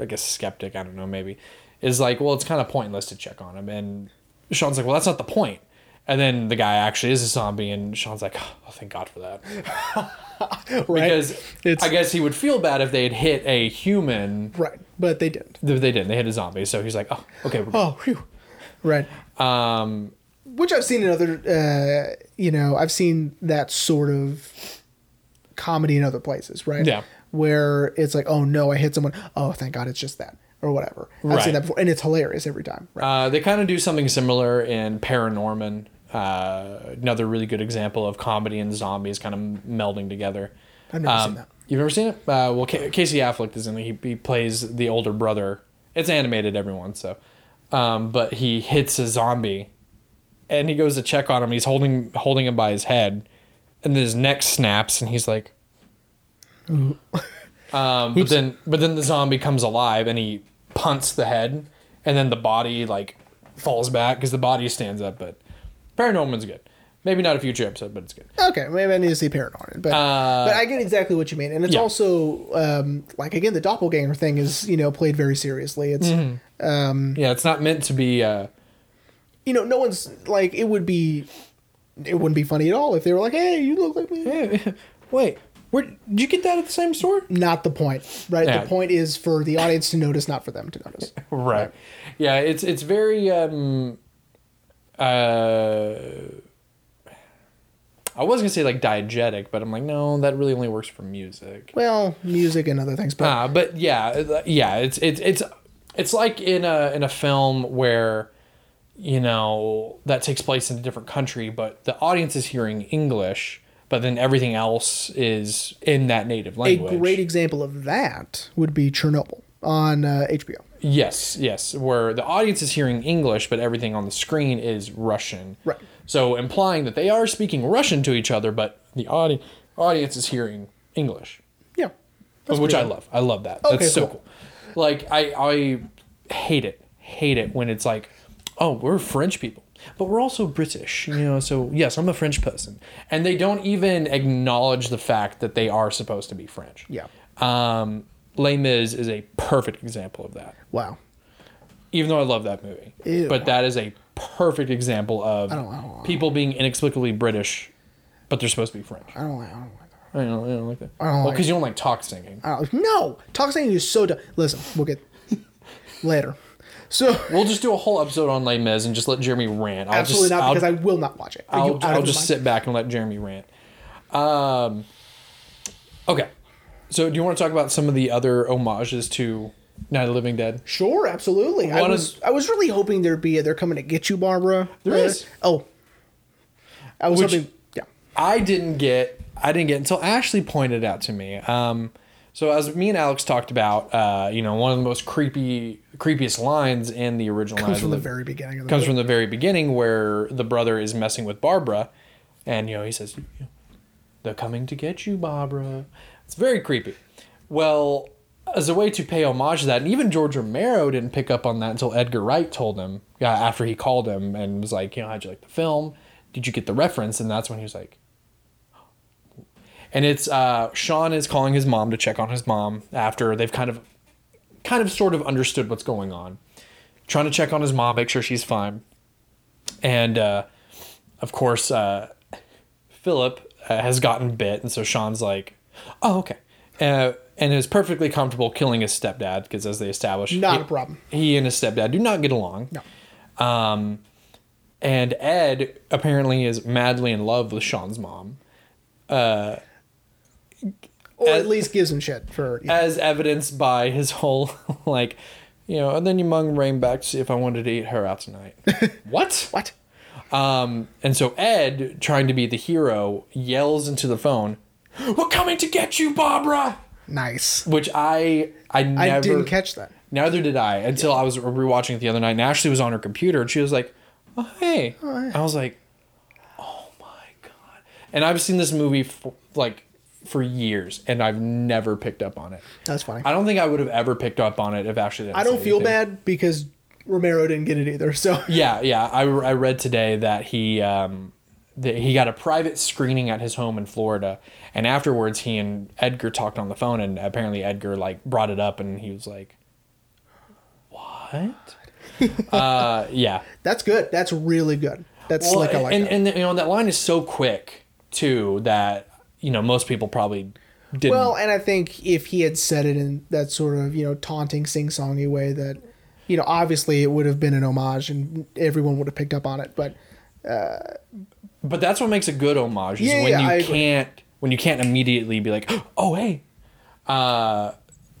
I guess skeptic, I don't know, maybe, is like, "Well, it's kind of pointless to check on him," and Sean's like, "Well, that's not the point." And then the guy actually is a zombie, and Sean's like, "Oh, thank God for that." right Because It's- I guess he would feel bad if they had hit a human. right but they didn't They didn't. They hit a zombie. So he's like, oh, okay. we're oh whew. right Um, which i've seen in other uh you know i've seen that sort of comedy in other places right Yeah. Where it's like oh no i hit someone oh thank god it's just that or whatever i've Right. seen that before and it's hilarious every time right uh, they kind of do something similar in Paranorman. Uh, another really good example of comedy and zombies kind of melding together. i've never Um, seen that You've never seen it? Uh, well, Ca- Casey Affleck is in it. He, he plays the older brother. It's animated, everyone. So, um, but he hits a zombie, and he goes to check on him. He's holding holding him by his head, and then his neck snaps, and he's like, um, but then but then the zombie comes alive, and he punts the head, and then the body like falls back because the body stands up. But Paranorman's good. Maybe not a future episode, but it's good. Okay, maybe I need to see Paranorman, but Uh, but I get exactly what you mean, and it's yeah. also um, like again the doppelganger thing is you know played very seriously. It's Mm-hmm. Yeah, it's not meant to be. Uh, you know no one's like it would be it wouldn't be funny at all if they were like hey you look like me. hey, wait, where did you get that at the same store? Not the point, right? Yeah. The point is for the audience to notice, not for them to notice. Right. Yeah, it's it's very um uh I was gonna say like diegetic, but I'm like, no, that really only works for music. Well, music and other things, but Ah, but yeah, uh, yeah, it's it's it's it's like in a in a film where you know that takes place in a different country, but the audience is hearing English, but then everything else is in that native language. a great example of that would be Chernobyl on uh, HBO. Yes, yes, where the audience is hearing English, but everything on the screen is Russian. Right. So implying that they are speaking Russian to each other, but the audi- audience is hearing English, Yeah, which I love. I love that. Okay, That's so cool. cool. Like I, I hate it, hate it when it's like, oh, we're French people, but we're also British, you know. So yes, I'm a French person, and they don't even acknowledge the fact that they are supposed to be French. Yeah. Um, Les Mis is a perfect example of that Wow. even though I love that movie. Ew. But that is a perfect example of don't- I don't- people being inexplicably British, but they're supposed to be French. I don't. Like I don't. I don't, I don't like that. don't well, like because you don't like talk singing. I don't no, talk singing is so dumb. Listen, we'll get later. So We'll just do a whole episode on Les Mis and just let Jeremy rant. I'll absolutely just, not I'll, because I will not watch it. Are I'll, I'll just mind? sit back and let Jeremy rant. Um, okay. So do you want to talk about some of the other homages to Night of the Living Dead? Sure, absolutely. I One of- was I was really hoping there'd be a they're coming to get you, Barbara. There Uh, is. Oh, I was Which- hoping. Yeah. I didn't get I didn't get until Ashley pointed out to me. Um, so as me and Alex talked about, uh, you know, one of the most creepy creepiest lines in the original Comes from the the very beginning of the comes from the very beginning where the brother is messing with Barbara, and you know he says, "They're coming to get you, Barbara." It's very creepy. Well, as a way to pay homage to that, and even George Romero didn't pick up on that until Edgar Wright told him. Yeah, after he called him and was like, "You know, how'd you like the film? Did you get the reference?" And that's when he was like. And it's uh, Sean is calling his mom to check on his mom after they've kind of, kind of sort of understood what's going on trying to check on his mom, make sure she's fine. And uh, of course, uh, Philip uh, has gotten bit, and so Sean's like, "Oh, okay," uh, and is perfectly comfortable killing his stepdad because, as they establish, Not he, a problem. He and his stepdad do not get along. No. Um, and Ed apparently is madly in love with Sean's mom, Or as- at least gives him shit for. Yeah. as evidenced by his whole like, you know, and then you mung Rain back to see if I wanted to eat her out tonight. what? what? Um, and so Ed, trying to be the hero, yells into the phone, "We're coming to get you, Barbara!" Nice. Which I I never I didn't catch that. Neither did I until I was rewatching it the other night. And Ashley was on her computer and she was like, "Oh hey," I was like, "Oh my god!" And I've seen this movie for, like for years, and I've never picked up on it. That's funny. I don't think I would have ever picked up on it if Ashley didn't. I don't feel anything. bad because Romero didn't get it either. So Yeah, yeah. I, I read today that he um, that he got a private screening at his home in Florida, and afterwards he and Edgar talked on the phone, and apparently Edgar like brought it up, and he was like, "What?" uh, yeah. that's good. That's really good. That's Well, slick. I like and that. and you know that line is so quick too that you know most people probably didn't. well, and I think if he had said it in that sort of you know taunting, sing-songy way, that you know obviously it would have been an homage and everyone would have picked up on it. But but that's what makes a good homage is Yeah, when yeah, you agree. can't when you can't immediately be like, "Oh, hey." Uh,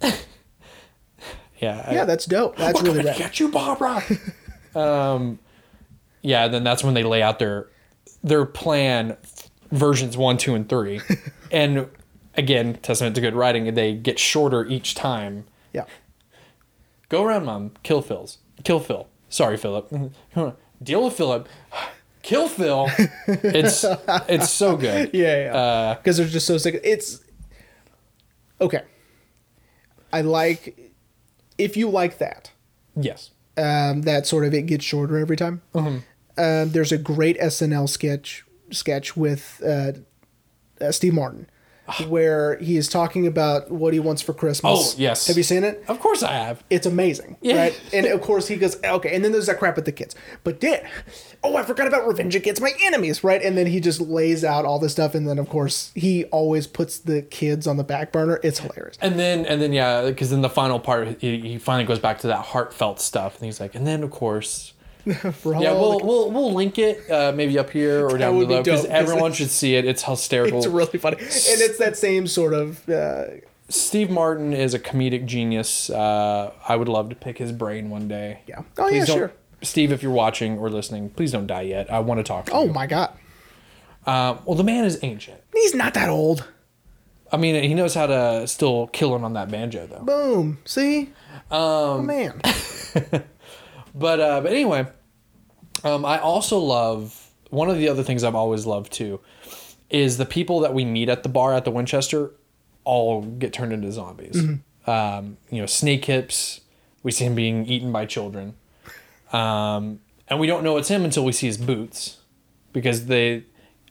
yeah. I- yeah, that's dope. That's We're really rad. get you, Barbara. um, yeah. Then that's when they lay out their their plan, versions one, two, and three, and again, testament to good writing. They get shorter each time. Yeah. Go around, mom. Kill Phil's. Kill Phil. Sorry, Philip. Deal with Philip. Kill Phil. It's it's so good. Yeah, yeah. Uh, Because they're just so sick. It's okay. I like if you like that. yes. Um, that sort of it gets shorter every time. Mm-hmm. Um, there's a great SNL sketch sketch with uh, uh, Steve Martin, where he is talking about what he wants for Christmas. Oh, yes. Have you seen it? Of course I have. It's amazing, Yeah. right? And of course he goes, okay. And then there's that crap with the kids. But Dad, oh, I forgot about revenge against my enemies, right? And then he just lays out all this stuff, and then of course he always puts the kids on the back burner. It's hilarious. And then and then yeah, because then the final part he, he finally goes back to that heartfelt stuff, and he's like, and then of course. For Yeah, we'll, the- we'll we'll link it uh, maybe up here or down below because everyone should see it. It's hysterical. it's really funny, and it's that same sort of. Uh, Steve Martin is a comedic genius. Uh, I would love to pick his brain one day. Yeah. Oh, yeah, sure. Steve, if you're watching or listening, please don't die yet. I want to talk to oh you. my god, Uh, well, the man is ancient. he's not that old. I mean, he knows how to still kill him on that banjo, though. Boom. See. Um, oh, man. But uh, but anyway, um, I also love one of the other things I've always loved too is the people that we meet at the bar at the Winchester all get turned into zombies. Um, you know, Snake Hips, we see him being eaten by children, um, and we don't know it's him until we see his boots because they,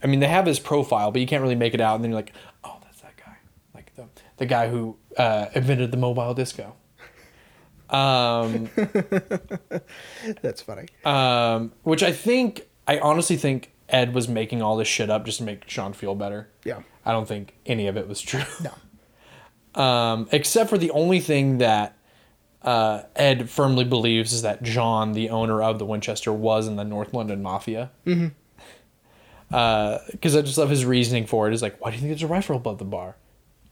I mean, they have his profile, but you can't really make it out, and then you're like, oh, that's that guy, like the the guy who uh, invented the mobile disco. Um, That's funny. um, which I think I honestly think Ed was making all this shit up just to make Sean feel better. Yeah. I don't think any of it was true. No. Um, except for the only thing that uh, Ed firmly believes is that John, the owner of the Winchester, was in the North London Mafia. Mm-hmm. Because I just love his reasoning for it. Is like, why do you think there's a rifle above the bar?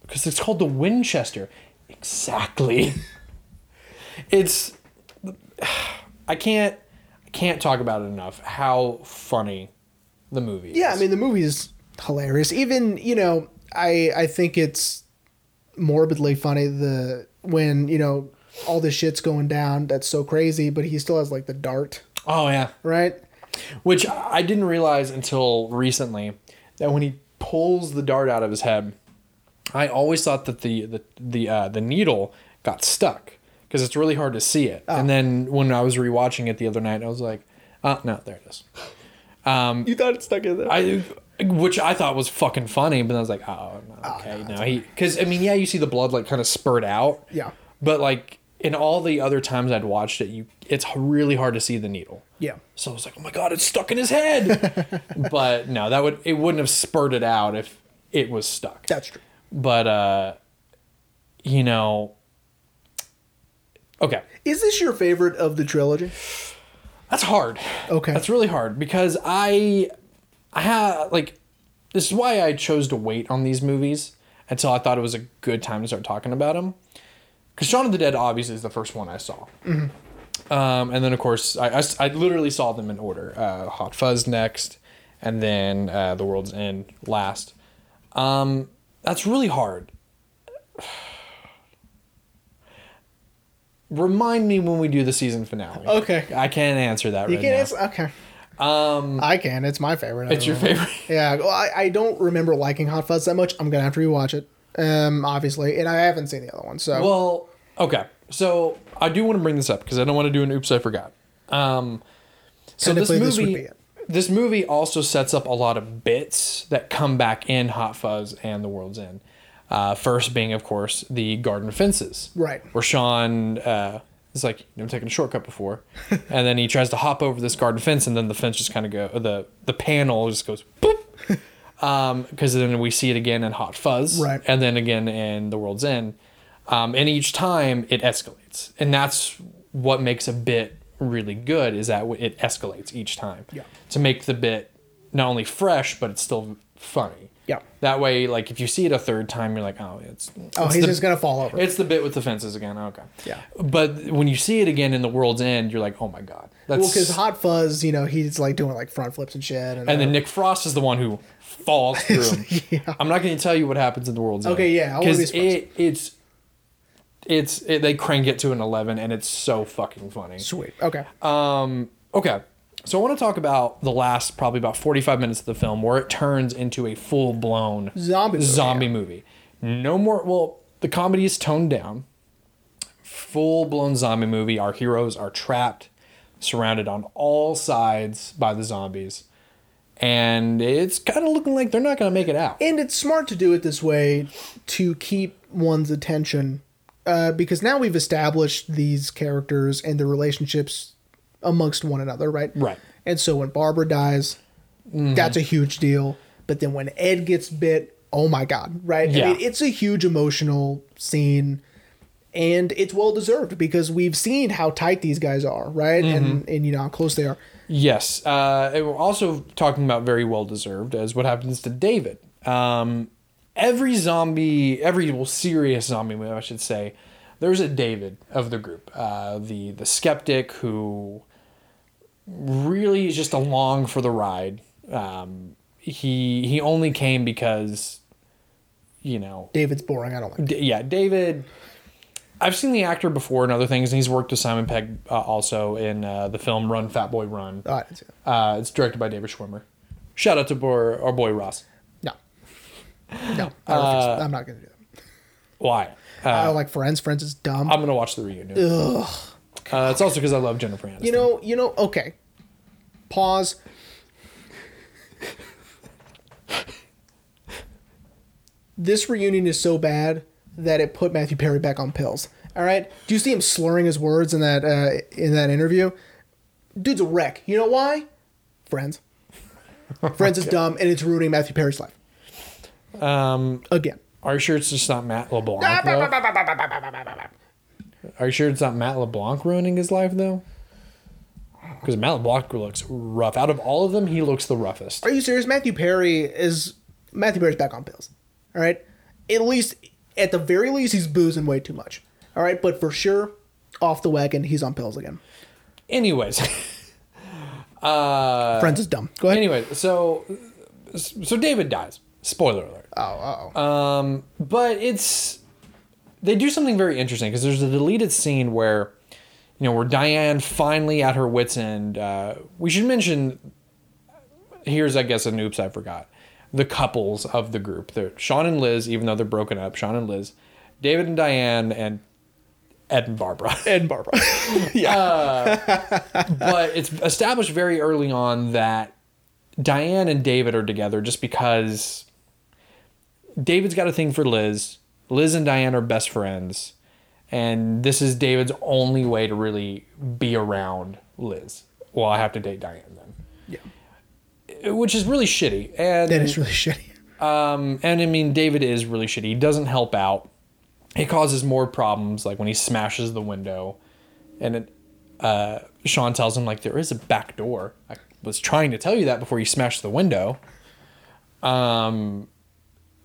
Because it's called the Winchester. Exactly. it's I can't I can't talk about it enough how funny the movie Yeah, I mean the movie is hilarious. Even you know, I I think it's morbidly funny the when you know all this shit's going down that's so crazy, but he still has like the dart, oh yeah. right? Which I didn't realize until recently that when he pulls the dart out of his head, I always thought that the the the uh, the needle got stuck because it's really hard to see it. And then when I was rewatching it the other night, I was like, oh no, there it is. You thought it stuck in there. I which I thought was fucking funny, but I was like, oh, no, okay, no, he because I mean, yeah, you see the blood like kind of spurt out, Yeah. but like in all the other times I'd watched it, you it's really hard to see the needle. yeah. So I was like, oh my god, it's stuck in his head. but no, that would it wouldn't have spurted out if it was stuck. That's true. But uh, you know, okay, Is this your favorite of the trilogy? that's hard. Okay. That's really hard because I, I have like, this is why I chose to wait on these movies until I thought it was a good time to start talking about them. Because Shaun of the Dead obviously is the first one I saw. Um, and then of course I, I, I literally saw them in order. Uh, Hot Fuzz next, and then uh, The World's End last. Um, that's really hard. Remind me when we do the season finale. Okay. I can't answer that right now. You right can now. answer. Okay. Um, I can. It's my favorite. I It's your know. favorite. Yeah. Well, I, I don't remember liking Hot Fuzz that much. I'm gonna have to rewatch it. Um, obviously, and I haven't seen the other one. So Well, okay. So I do want to bring this up because I don't want to do an oops I forgot. Um, so this movie, this would be it. this movie also sets up a lot of bits that come back in Hot Fuzz and The World's End. Uh, first being, of course, the garden fences, Right. Where Sean uh, is like, "You've never taken a shortcut before," and then he tries to hop over this garden fence, and then the fence just kind of go the the panel just goes boop. Um, because then we see it again in Hot Fuzz, Right. and then again in The World's End. Um, and each time it escalates, and that's what makes a bit really good is that it escalates each time Yeah. to make the bit not only fresh but it's still funny. Yeah. That way, like if you see it a third time, you're like, oh, it's oh, it's he's the- just gonna fall over. it's the bit with the fences again. Okay. Yeah. But when you see it again in the world's end, you're like, oh my god, that's well, because Hot Fuzz, you know, he's like doing like front flips and shit. And, and then uh, Nick Frost is the one who falls through him. I'm not going to tell you what happens in the world's end. Okay, yeah, wanna be because it, it's it's it, they crank it to an 11, and it's so fucking funny. sweet. Okay. Um, okay, So I want to talk about the last probably about 45 minutes of the film where it turns into a full blown Zombie movie, zombie movie. No more. Well, the comedy is toned down. Full blown zombie movie. Our heroes are trapped, surrounded on all sides by the zombies, and it's kind of looking like they're not going to make it out. And it's smart to do it this way to keep one's attention uh, because now we've established these characters and their relationships amongst one another, right? Right. And so when Barbara dies, that's a huge deal. But then when Ed gets bit, oh my God, right? Yeah. I mean, it's a huge emotional scene. And it's well deserved because we've seen how tight these guys are, right? And and you know how close they are. Yes. Uh, and we're also talking about very well deserved as what happens to David. Um, every zombie, every well, serious zombie movie, I should say, there's a David of the group. Uh, the the skeptic who really is just along for the ride. Um, he he only came because, you know, David's boring. I don't like. D- yeah, David. I've seen the actor before and other things, and he's worked with Simon Pegg uh, also in uh, the film Run Fat Boy Run. Oh, I didn't see that. Uh, it's directed by David Schwimmer. Shout out to boy, our boy Ross. No, no, I don't Uh, think so. I'm not gonna do that. Why? Uh, I don't like Friends. Friends is dumb. I'm gonna watch the reunion. Uh, it's also because I love Jennifer Aniston. You know, you know, okay. Pause. this reunion is so bad that it put Matthew Perry back on pills. All right. Do you see him slurring his words in that uh, in that interview? Dude's a wreck. You know why? Friends. Friends is dumb and it's ruining Matthew Perry's life um, again. Are you sure it's just not Matt LeBlanc? though? Are you sure it's not Matt LeBlanc ruining his life though? Because Matt LeBlanc looks rough. Out of all of them, he looks the roughest. Are you serious? Matthew Perry is Matthew Perry's back on pills. All right. At least, at the very least, he's boozing way too much. All right, but for sure, off the wagon, he's on pills again. Anyways, uh, Friends is dumb. Go ahead. anyway, so so David dies. Spoiler alert. Oh, oh. Um, but it's they do something very interesting because there's a deleted scene where you know where Diane finally at her wits end. Uh, we should mention here's I guess an oops I forgot the couples of the group. They're Sean and Liz, even though they're broken up. Sean and Liz, David and Diane, and Ed and Barbara. Ed and Barbara. Yeah. But it's established very early on that Diane and David are together just because David's got a thing for Liz. Liz and Diane are best friends. And this is David's only way to really be around Liz. Well, I have to date Diane then. yeah, Which is really shitty. And that is really shitty. um, and I mean, David is really shitty. He doesn't help out. He causes more problems, like when he smashes the window, and it, uh, Sean tells him like there is a back door. I was trying to tell you that before you smashed the window. Um,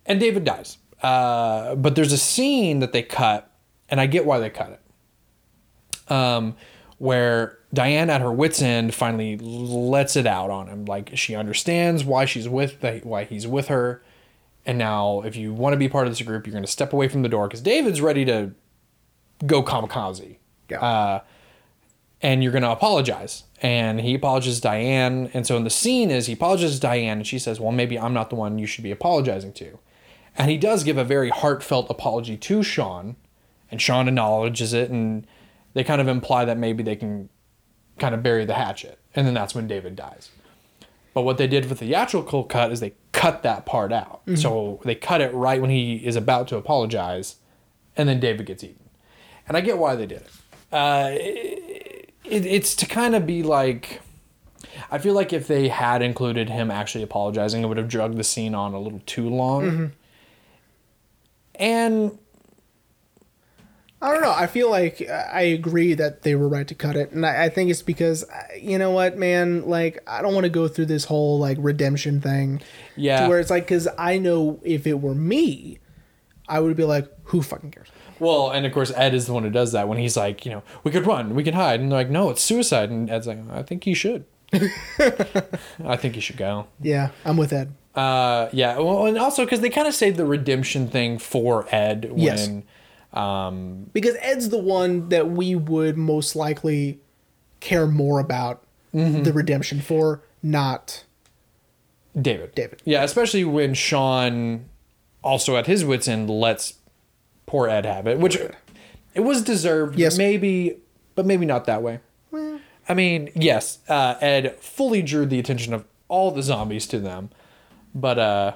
and David dies. Uh, but there's a scene that they cut, and I get why they cut it. Um, where Diane, at her wits' end, finally lets it out on him. Like she understands why she's with the, why he's with her, and now if you want to be part of this group, you're going to step away from the door because David's ready to go kamikaze. Yeah. Uh, and you're going to apologize. And he apologizes to Diane. And so in the scene is he apologizes to Diane and she says, well, maybe I'm not the one you should be apologizing to. And he does give a very heartfelt apology to Sean. And Sean acknowledges it. And they kind of imply that maybe they can kind of bury the hatchet. And then that's when David dies. But what they did with the theatrical cut is they cut that part out. So they cut it right when he is about to apologize. And then David gets eaten. And I get why they did it. Uh, it, it's to kind of be like I feel like if they had included him actually apologizing, it would have drugged the scene on a little too long. And I don't know. I feel like uh, I agree that they were right to cut it, and I, I think it's because uh, you know what, man. Like, I don't want to go through this whole like redemption thing. Yeah. To where it's like, because I know if it were me, I would be like, who fucking cares? well, and of course Ed is the one who does that when he's like, you know, we could run, we could hide, and they're like, no, it's suicide, and Ed's like, I think you should. I think you should go. Yeah, I'm with Ed. Uh, yeah. Well, and also because they kind of saved the redemption thing for Ed when, Yes. um, because Ed's the one that we would most likely care more about the redemption for, not David. David. Yeah, especially when Sean, also at his wits' end, lets poor Ed have it, which it was deserved. Yes. maybe, but maybe not that way. I mean, yes, uh, Ed fully drew the attention of all the zombies to them, but uh,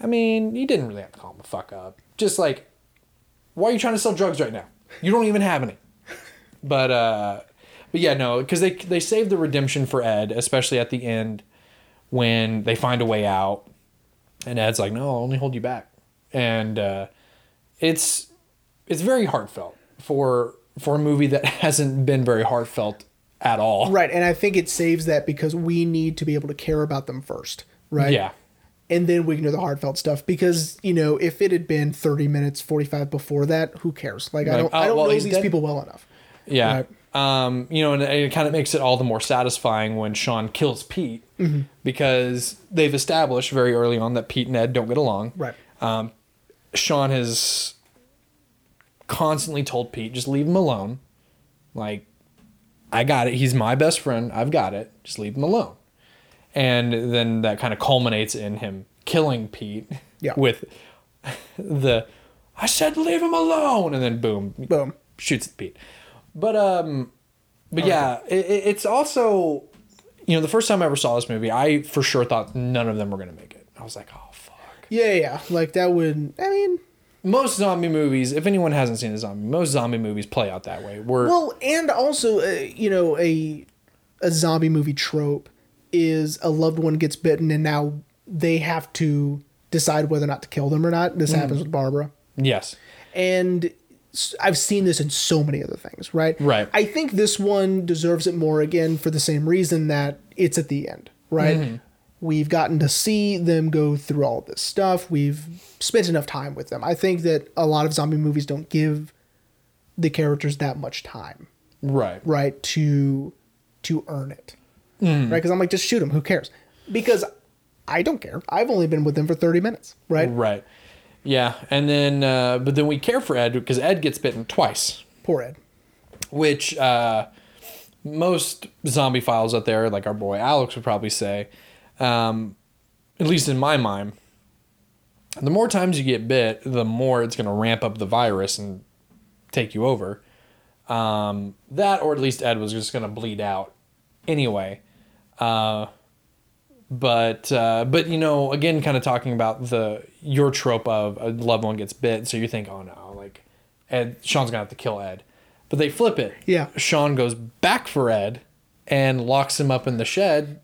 I mean, you didn't really have to call him a fuck up. Just like, why are you trying to sell drugs right now? You don't even have any. But uh, but yeah, no, because they they save the redemption for Ed, especially at the end when they find a way out, and Ed's like, "No, I'll only hold you back," and uh, it's it's very heartfelt for for a movie that hasn't been very heartfelt at all. right. And I think it saves that because we need to be able to care about them first, right? Yeah. And then we can do the heartfelt stuff because you know if it had been 30 minutes 45 before that who cares like i don't oh, i don't well, know these dead. people well enough Yeah. Right. Um, you know, and it kind of makes it all the more satisfying when Sean kills Pete Mm-hmm. because they've established very early on that Pete and Ed don't get along. right Um, Sean has constantly told Pete, just leave him alone. Like, I got it. He's my best friend. I've got it. Just leave him alone. And then that kind of culminates in him killing Pete Yeah. with the, I said, leave him alone. And then boom, boom shoots at Pete. But, um, but yeah, it, it- it's also, you know, the first time I ever saw this movie, I for sure thought none of them were going to make it. I was like, oh, fuck. yeah yeah like that would i mean most zombie movies, if anyone hasn't seen a zombie, most zombie movies play out that way. Where well and also uh, you know a a zombie movie trope is a loved one gets bitten and now they have to decide whether or not to kill them or not this Mm. happens with barbara yes, and I've seen this in so many other things, right? Right. I think this one deserves it more again for the same reason that it's at the end, right? Mm-hmm. We've gotten to see them go through all this stuff. We've spent enough time with them. I think that a lot of zombie movies don't give the characters that much time, right, right, to to earn it, Mm. right? Because I'm like, just shoot him. Who cares? Because I don't care. I've only been with him for 30 minutes, right? right, yeah. And then, uh, but then we care for Ed because Ed gets bitten twice, Poor Ed. which uh, most zombie files out there, like our boy Alex would probably say, um, at least in my mind, the more times you get bit, the more it's going to ramp up the virus and take you over. Um, that, or at least Ed was just going to bleed out anyway. Uh, but uh, but you know, again, kind of talking about the your trope of a loved one gets bit, so you think, oh no, like Ed, Sean's gonna have to kill Ed, but they flip it. Yeah. Sean goes back for Ed and locks him up in the shed,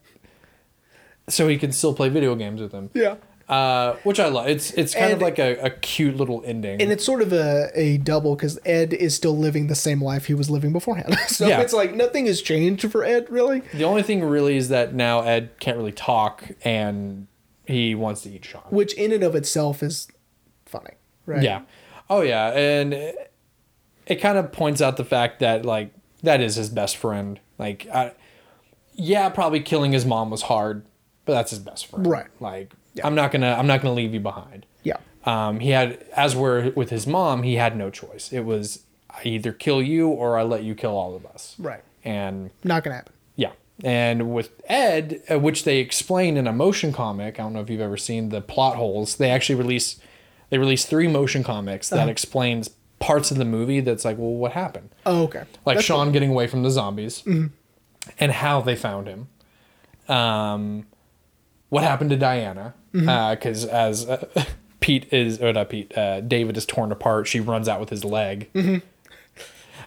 so he can still play video games with him. Yeah. Uh, which I love. It's it's kind of like a, a cute little ending. and it's sort of a, a double because Ed is still living the same life he was living beforehand. so Yeah. it's like nothing has changed for Ed, really. the only thing really is that now Ed can't really talk and he wants to eat Sean. Which in and of itself is funny, right? Yeah. Oh yeah, and it, it kind of points out the fact that like that is his best friend. Like, I, yeah, probably killing his mom was hard, but that's his best friend. Right. Like, I'm not gonna I'm not gonna leave you behind. Yeah. Um, he had as were with his mom, he had no choice. It was I either kill you or I let you kill all of us. Right. And Not gonna happen. yeah. And with Ed, uh, which they explain in a motion comic, I don't know if you've ever seen the plot holes. They actually release they release three motion comics that explains parts of the movie that's like, well, what happened? Oh, okay. Like That's Sean getting away from the zombies and how they found him. Um, what happened to Diana? Because as uh, Pete is, or not Pete, uh, David is torn apart, she runs out with his leg.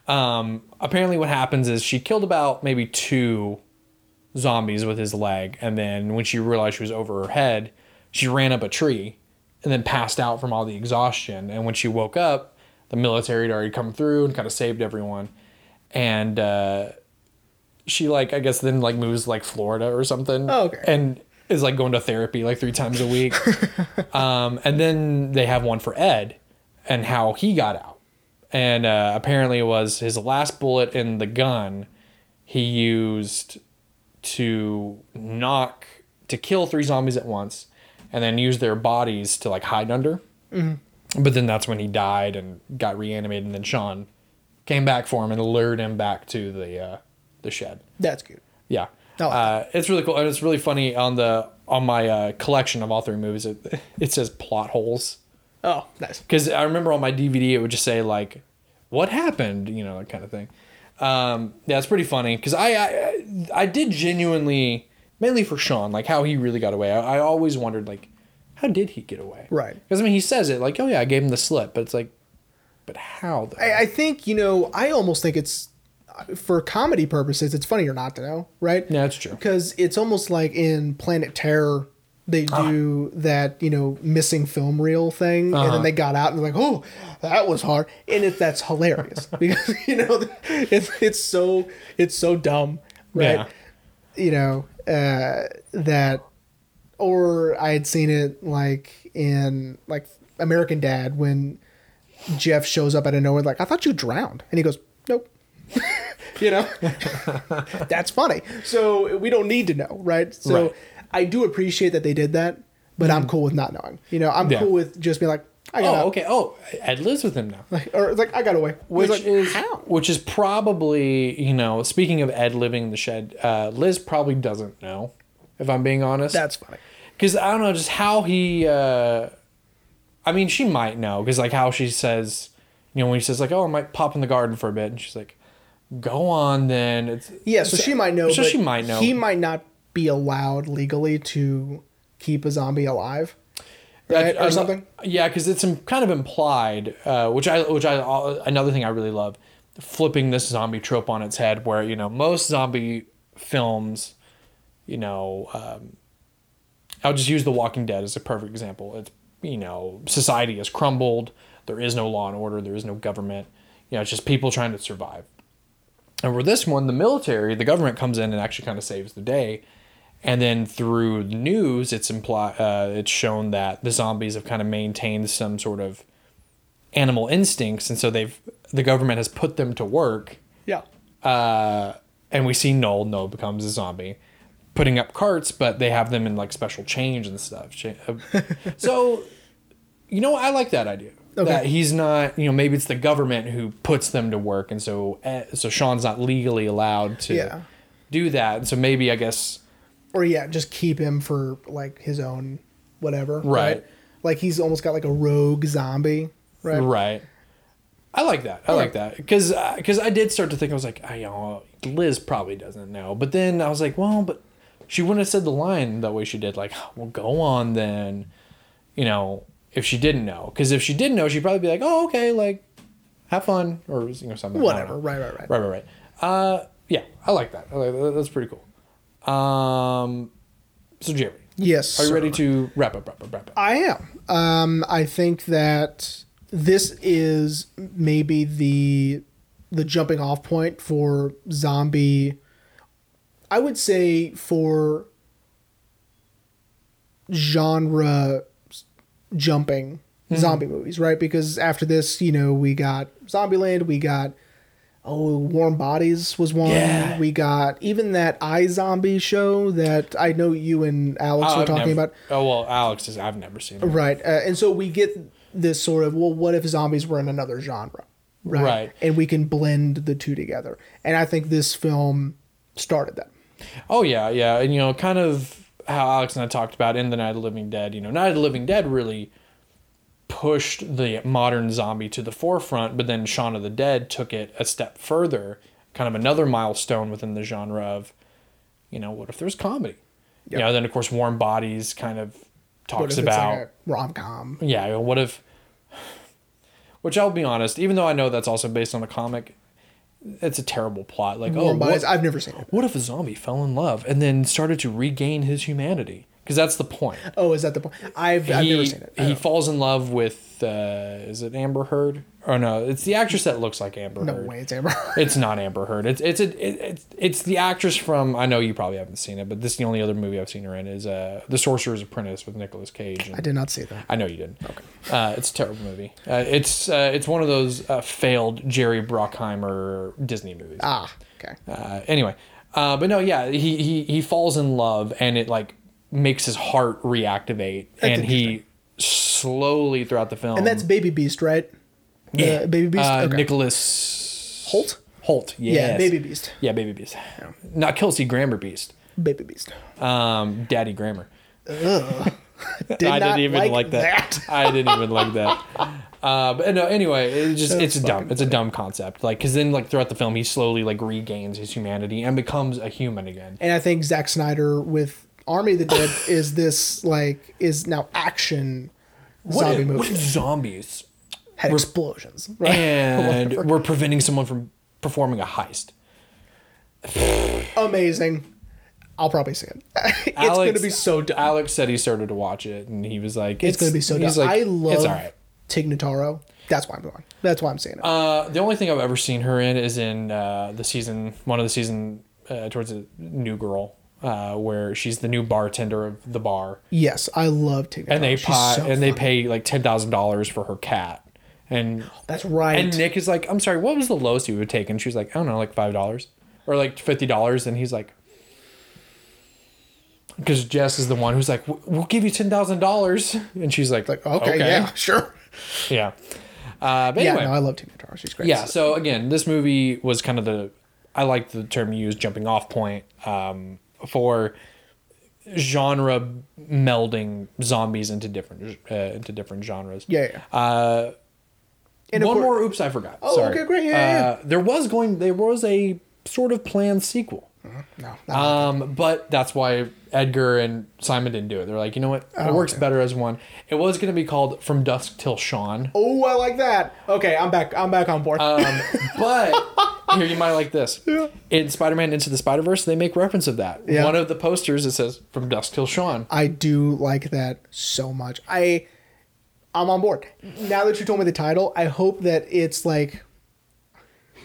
Um, apparently, what happens is she killed about maybe two zombies with his leg, and then when she realized she was over her head, she ran up a tree and then passed out from all the exhaustion. And when she woke up, the military had already come through and kind of saved everyone. And uh, she like I guess then like moves like Florida or something. Oh, okay. And is like going to therapy like three times a week. um, and then they have one for Ed and how he got out. And uh, apparently it was his last bullet in the gun he used to knock to kill three zombies at once and then use their bodies to like hide under. But then that's when he died and got reanimated and then Sean came back for him and lured him back to the uh, the shed. That's good. Yeah. Oh. Uh, it's really cool, and it's really funny on the on my uh, collection of all three movies. It, it says plot holes Oh, nice. because I remember on my DVD it would just say like, "What happened?" You know, that kind of thing. Um, yeah, it's pretty funny because I, I I did genuinely mainly for Sean like how he really got away. I, I always wondered like, how did he get away? Right. Because I mean, he says it like, "Oh yeah, I gave him the slip," but it's like, but how? Though? I, I think you know. I almost think it's for comedy purposes. It's funnier not to know, right? Yeah, that's true. Because it's almost like in Planet Terror, they Ah. do that you know missing film reel thing, and Uh-huh. then they got out and they're like, "Oh, that was hard," and it that's hilarious because you know it's it's so it's so dumb, right? Yeah. You know uh, that, or I had seen it like in like American Dad when Jeff shows up out of nowhere, like, I thought you drowned. And he goes. you know? That's funny. So we don't need to know, right? So Right. I do appreciate that they did that, but I'm cool with not knowing. You know, I'm Yeah. cool with just being like, I got Oh, out. okay. Oh, Ed lives with him now. Like, or like, I got away. which like, is how? which is probably you know speaking of Ed living in the shed, uh, Liz probably doesn't know, if I'm being honest. That's funny. because I don't know just how he. Uh, I mean, she might know because like how she says, you know, when he says like, "Oh, I might pop in the garden for a bit," and she's like, "Go on then." It's Yeah, so she might know. So but she might know. He might not be allowed legally to keep a zombie alive. Right? I- or something. Yeah, because it's kind of implied, uh, which I, which I, uh, another thing I really love, flipping this zombie trope on its head, where you know most zombie films, you know, um, I'll just use The Walking Dead as a perfect example. It's you know society has crumbled, there is no law and order, there is no government, you know, it's just people trying to survive. And for this one, the military, the government comes in and actually kind of saves the day. And then through the news, it's imply uh, it's shown that the zombies have kind of maintained some sort of animal instincts, and so they've the government has put them to work. Yeah. Uh, and we see Noel. Noel becomes a zombie, putting up carts, but they have them in like special change and stuff. Uh, so, you know, I like that idea. Okay. That he's not, you know, maybe it's the government who puts them to work, and so uh, so Sean's not legally allowed to Yeah. do that. And so maybe I guess Or yeah, just keep him for like his own whatever. Right. Like he's almost got like a rogue zombie. Right. Right. I like that. I like that because because I did start to think I was like, I you know, Liz probably doesn't know, but then I was like, well, but she wouldn't have said the line the way she did. Like, well, go on then. You know, if she didn't know, because if she didn't know, she'd probably be like, oh, okay, like, have fun or you know something. Whatever. Right. Right. Right. Right. Right. Right. Uh, yeah, I like that. I like that. That's pretty cool. Um, so Jerry, Yes. are you sir. ready to wrap up? Wrap up. Wrap up. I am. Um, I think that this is maybe the the jumping off point for zombie. I would say for genre jumping Mm-hmm. zombie movies, right? Because after this, you know, we got Zombieland, we got oh, Warm Bodies was one. Yeah. We got even that iZombie show that I know you and Alex Oh, were talking never- about. Oh well, Alex is. I've never seen it. Right. Uh, and so we get this sort of, well, what if zombies were in another genre? Right. Right. And we can blend the two together. And I think this film started that. Oh yeah, yeah, and you know, kind of how Alex and I talked about in the Night of the Living Dead. You know, Night of the Living Dead really pushed the modern zombie to the forefront, but then Shaun of the Dead took it a step further, kind of another milestone within the genre of, you know, what if there's comedy? You know, then of course Warm Bodies kind of talks about like rom com? yeah, what if which I'll be honest, even though I know that's also based on a comic, it's a terrible plot. Like, oh, Warm what, I've never seen it. what if a zombie fell in love and then started to regain his humanity? Because that's the point. Oh, is that the point? I've, I've never seen it. He falls in love with uh, is it Amber Heard? Oh no, it's the actress that looks like Amber no Heard. way, it's Amber. It's not Amber Heard. It's it's a it, it's it's the actress from. I know you probably haven't seen it, but this is the only other movie I've seen her in is uh, The Sorcerer's Apprentice with Nicolas Cage. And, I did not see that. I know you didn't. Okay. Uh, it's a terrible movie. Uh, it's uh, it's one of those uh, failed Jerry Bruckheimer Disney movies. Ah, okay. Uh, anyway, uh, but no, yeah, he, he he falls in love and it like makes his heart reactivate, and he slowly throughout the film. And that's Baby Beast, right? The yeah, Baby Beast? Uh, okay. Nicholas Hoult? Hoult. Yes. Yeah, Baby Beast. Yeah, Baby Beast. Not Kelsey Grammer Beast. Baby Beast. Um, Daddy Grammer. Did I didn't even like like, that. I didn't even like that. Uh, but no, anyway, it's just That's it's dumb. fucking It's a dumb concept. Like, cause then like throughout the film, he slowly like regains his humanity and becomes a human again. And I think Zack Snyder with Army of the Dead is this like is now action What zombie if, movie. what if zombies Had explosions. Right? and we're preventing someone from performing a heist? Amazing. I'll probably see it. it's Alex- gonna be so dumb. Alex said he started to watch it and he was like, It's, gonna be so dumb. like, I love It's all right. Tig Notaro. That's why I'm going. That's why I'm seeing it. Uh, the only thing I've ever seen her in is in uh, the season, one of the season uh, towards a New Girl, uh, where she's the new bartender of the bar, yes, I love Tig and they pay so and they pay like ten thousand dollars for her cat, and That's right. and Nick is like, I'm sorry, what was the lowest you would take? And she's like, I don't know, like five dollars or like fifty dollars, and he's like. Because Jess is the one who's like, we'll give you ten thousand dollars, and she's like, like okay, yeah, sure. yeah. Uh, but Yeah, anyway, no, I love Tig Notaro. She's great. yeah so again this movie was kind of the i like the term you used jumping off point um, for genre melding zombies into different uh, into different genres Yeah, yeah. uh, one cour- more oops i forgot Oh, Sorry. okay, great. Yeah, yeah, uh, there was going there was a sort of planned sequel No, not um, but that's why Edgar and Simon didn't do it. They're like, you know what? It works better as one. It was going to be called From Dusk Till Shaun. Oh, I like that. Okay, I'm back. I'm back on board. Um, but here you might like this. In Spider-Man Into the Spider-Verse, they make reference of that. Yeah. One of the posters it says "From Dusk Till Shaun." I do like that so much. I I'm on board. Now that you told me the title, I hope that it's like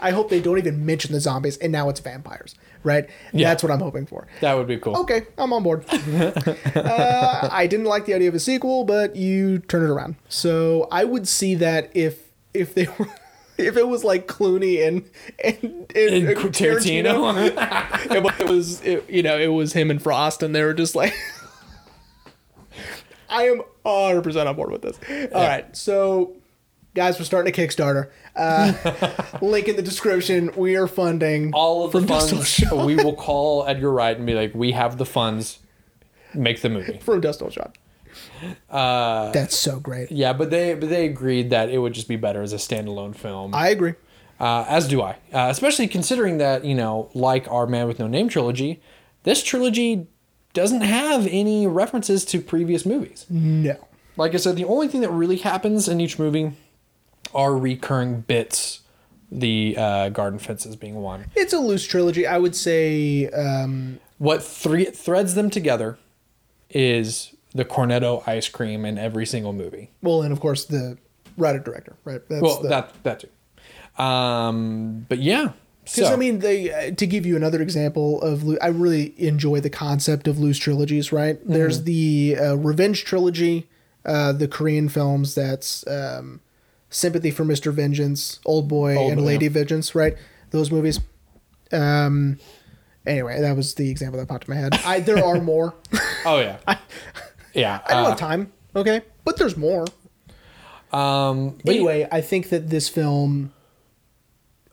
I hope they don't even mention the zombies and now it's vampires, right? Yeah. That's what I'm hoping for. That would be cool. Okay, I'm on board. uh, I didn't like the idea of a sequel, but you turn it around. So I would see that if if they were if it was like Clooney and and, and, And Tarantino. it, it was it, you know it was him and Frost, and they were just like, I am 100 percent on board with this. All right, so guys, we're starting a Kickstarter. Uh, link in the description. We are funding All of the From Dust Till funds, we will call Edgar Wright and be like, "We have the funds. Make the movie." from Dust Till Shot. Uh, That's so great. Yeah, but they but they agreed that it would just be better as a standalone film. I agree. uh, as do I. Uh, especially considering that you know, like our Man with No Name trilogy, this trilogy doesn't have any references to previous movies. No. Like I said, the only thing that really happens in each movie are recurring bits. The uh, garden fences being one. It's a loose trilogy. I would say um, What three threads them together is the cornetto ice cream in every single movie. well, and of course the writer director, right? That's well, the, that that too. Um, but yeah. Because So, I mean, they uh, to give you another example of, I really enjoy the concept of loose trilogies. Right? Mm-hmm. There's the uh, Revenge trilogy, uh, the Korean films. That's um, Sympathy for Mr. Vengeance, Old Boy, Old and Boy, Lady. Vengeance. Right? Those movies. Um. Anyway, that was the example that popped in my head. I there are more. oh yeah, yeah. I don't uh, have time. Okay, but there's more. um, but anyway, I think that this film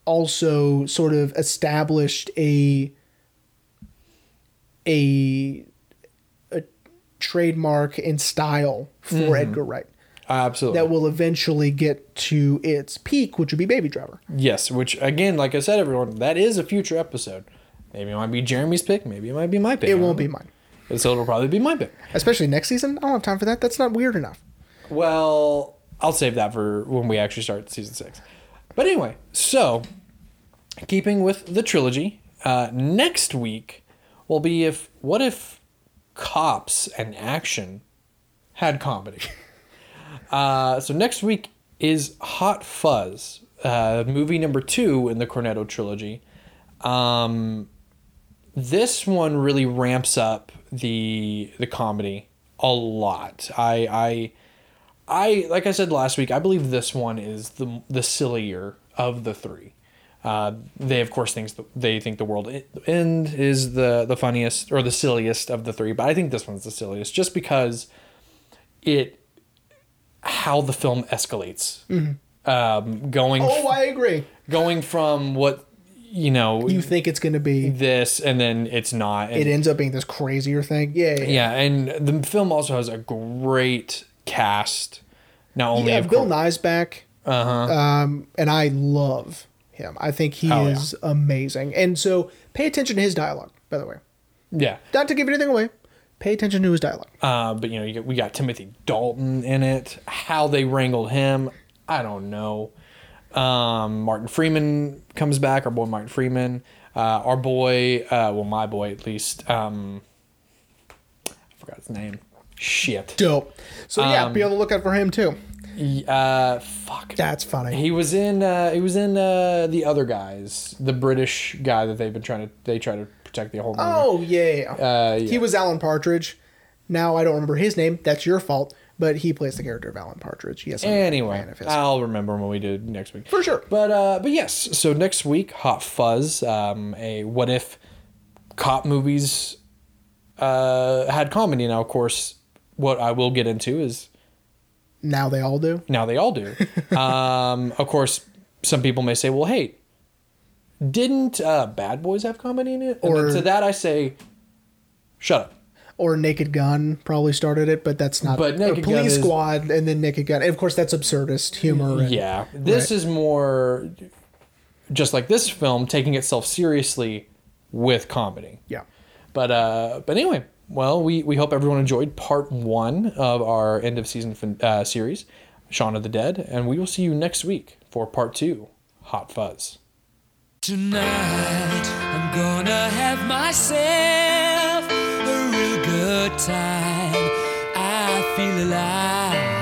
also sort of established a a a trademark and style for Mm-hmm. Edgar Wright absolutely. that will eventually get to its peak, which would be Baby Driver. Yes, which again, like I said, everyone, that is a future episode. Maybe it might be Jeremy's pick. Maybe it might be my pick. It won't be know. Mine, So it'll probably be my pick. especially next season. I don't have time for that. That's not weird enough. Well, I'll save that for when we actually start season six. But anyway, so keeping with the trilogy, uh, next week will be if what if cops and action had comedy. uh, so next week is Hot Fuzz, uh, movie number two in the Cornetto trilogy. Um, this one really ramps up the the comedy a lot. I I I like I said last week. I believe this one is the the sillier of the three. Uh, they of course thinks the, they think the world end is the the funniest or the silliest of the three, but I think this one's the silliest just because it how the film escalates. Um, going Oh, I agree. going from what you know You think it's going to be, this and then it's not. And, it ends up being this crazier thing. Yeah. Yeah. yeah, and the film also has a great cast. Not only Yeah, Bill course, Nighy's back. Uh-huh. Um, and I love him. I think he Oh, yeah. is amazing. And so pay attention to his dialogue, by the way. yeah, Not to give anything away. Pay attention to his dialogue. uh, but you know you we got Timothy Dalton in it. How they wrangled him, I don't know. Um, Martin Freeman comes back. Our boy Martin Freeman. Uh, our boy, uh, well, my boy at least. Um, I forgot his name. Shit. Dope. So yeah, Um, be on the lookout for him too. Uh, fuck. That's funny. He was in. Uh, he was in uh, the other guys, the British guy that they've been trying to. They try to protect the whole movie. Oh yeah. Uh, yeah. He was Alan Partridge. Now I don't remember his name. That's your fault. But he plays the character of Alan Partridge. Yes. Anyway, fan of his. I'll remember when we do next week For sure. But uh, but yes. So next week, Hot Fuzz, um, a what if cop movies uh, had comedy. Now, of course, what I will get into is now they all do. now they all do. um, of course, some people may say, well, hey, didn't uh, Bad Boys have comedy in it? And Or- to that I say, shut up. Or Naked Gun probably started it, but that's not. But Naked or Gun Police is- Squad and then Naked Gun. And of course, that's absurdist humor. and- Yeah, this Right. is more just like this film taking itself seriously with comedy. Yeah. But uh, but anyway, well, we we hope everyone enjoyed part one of our end of season fin- uh, series, Shaun of the Dead, and we will see you next week for part two, Hot Fuzz. Tonight I'm gonna have myself a real good time. I feel alive,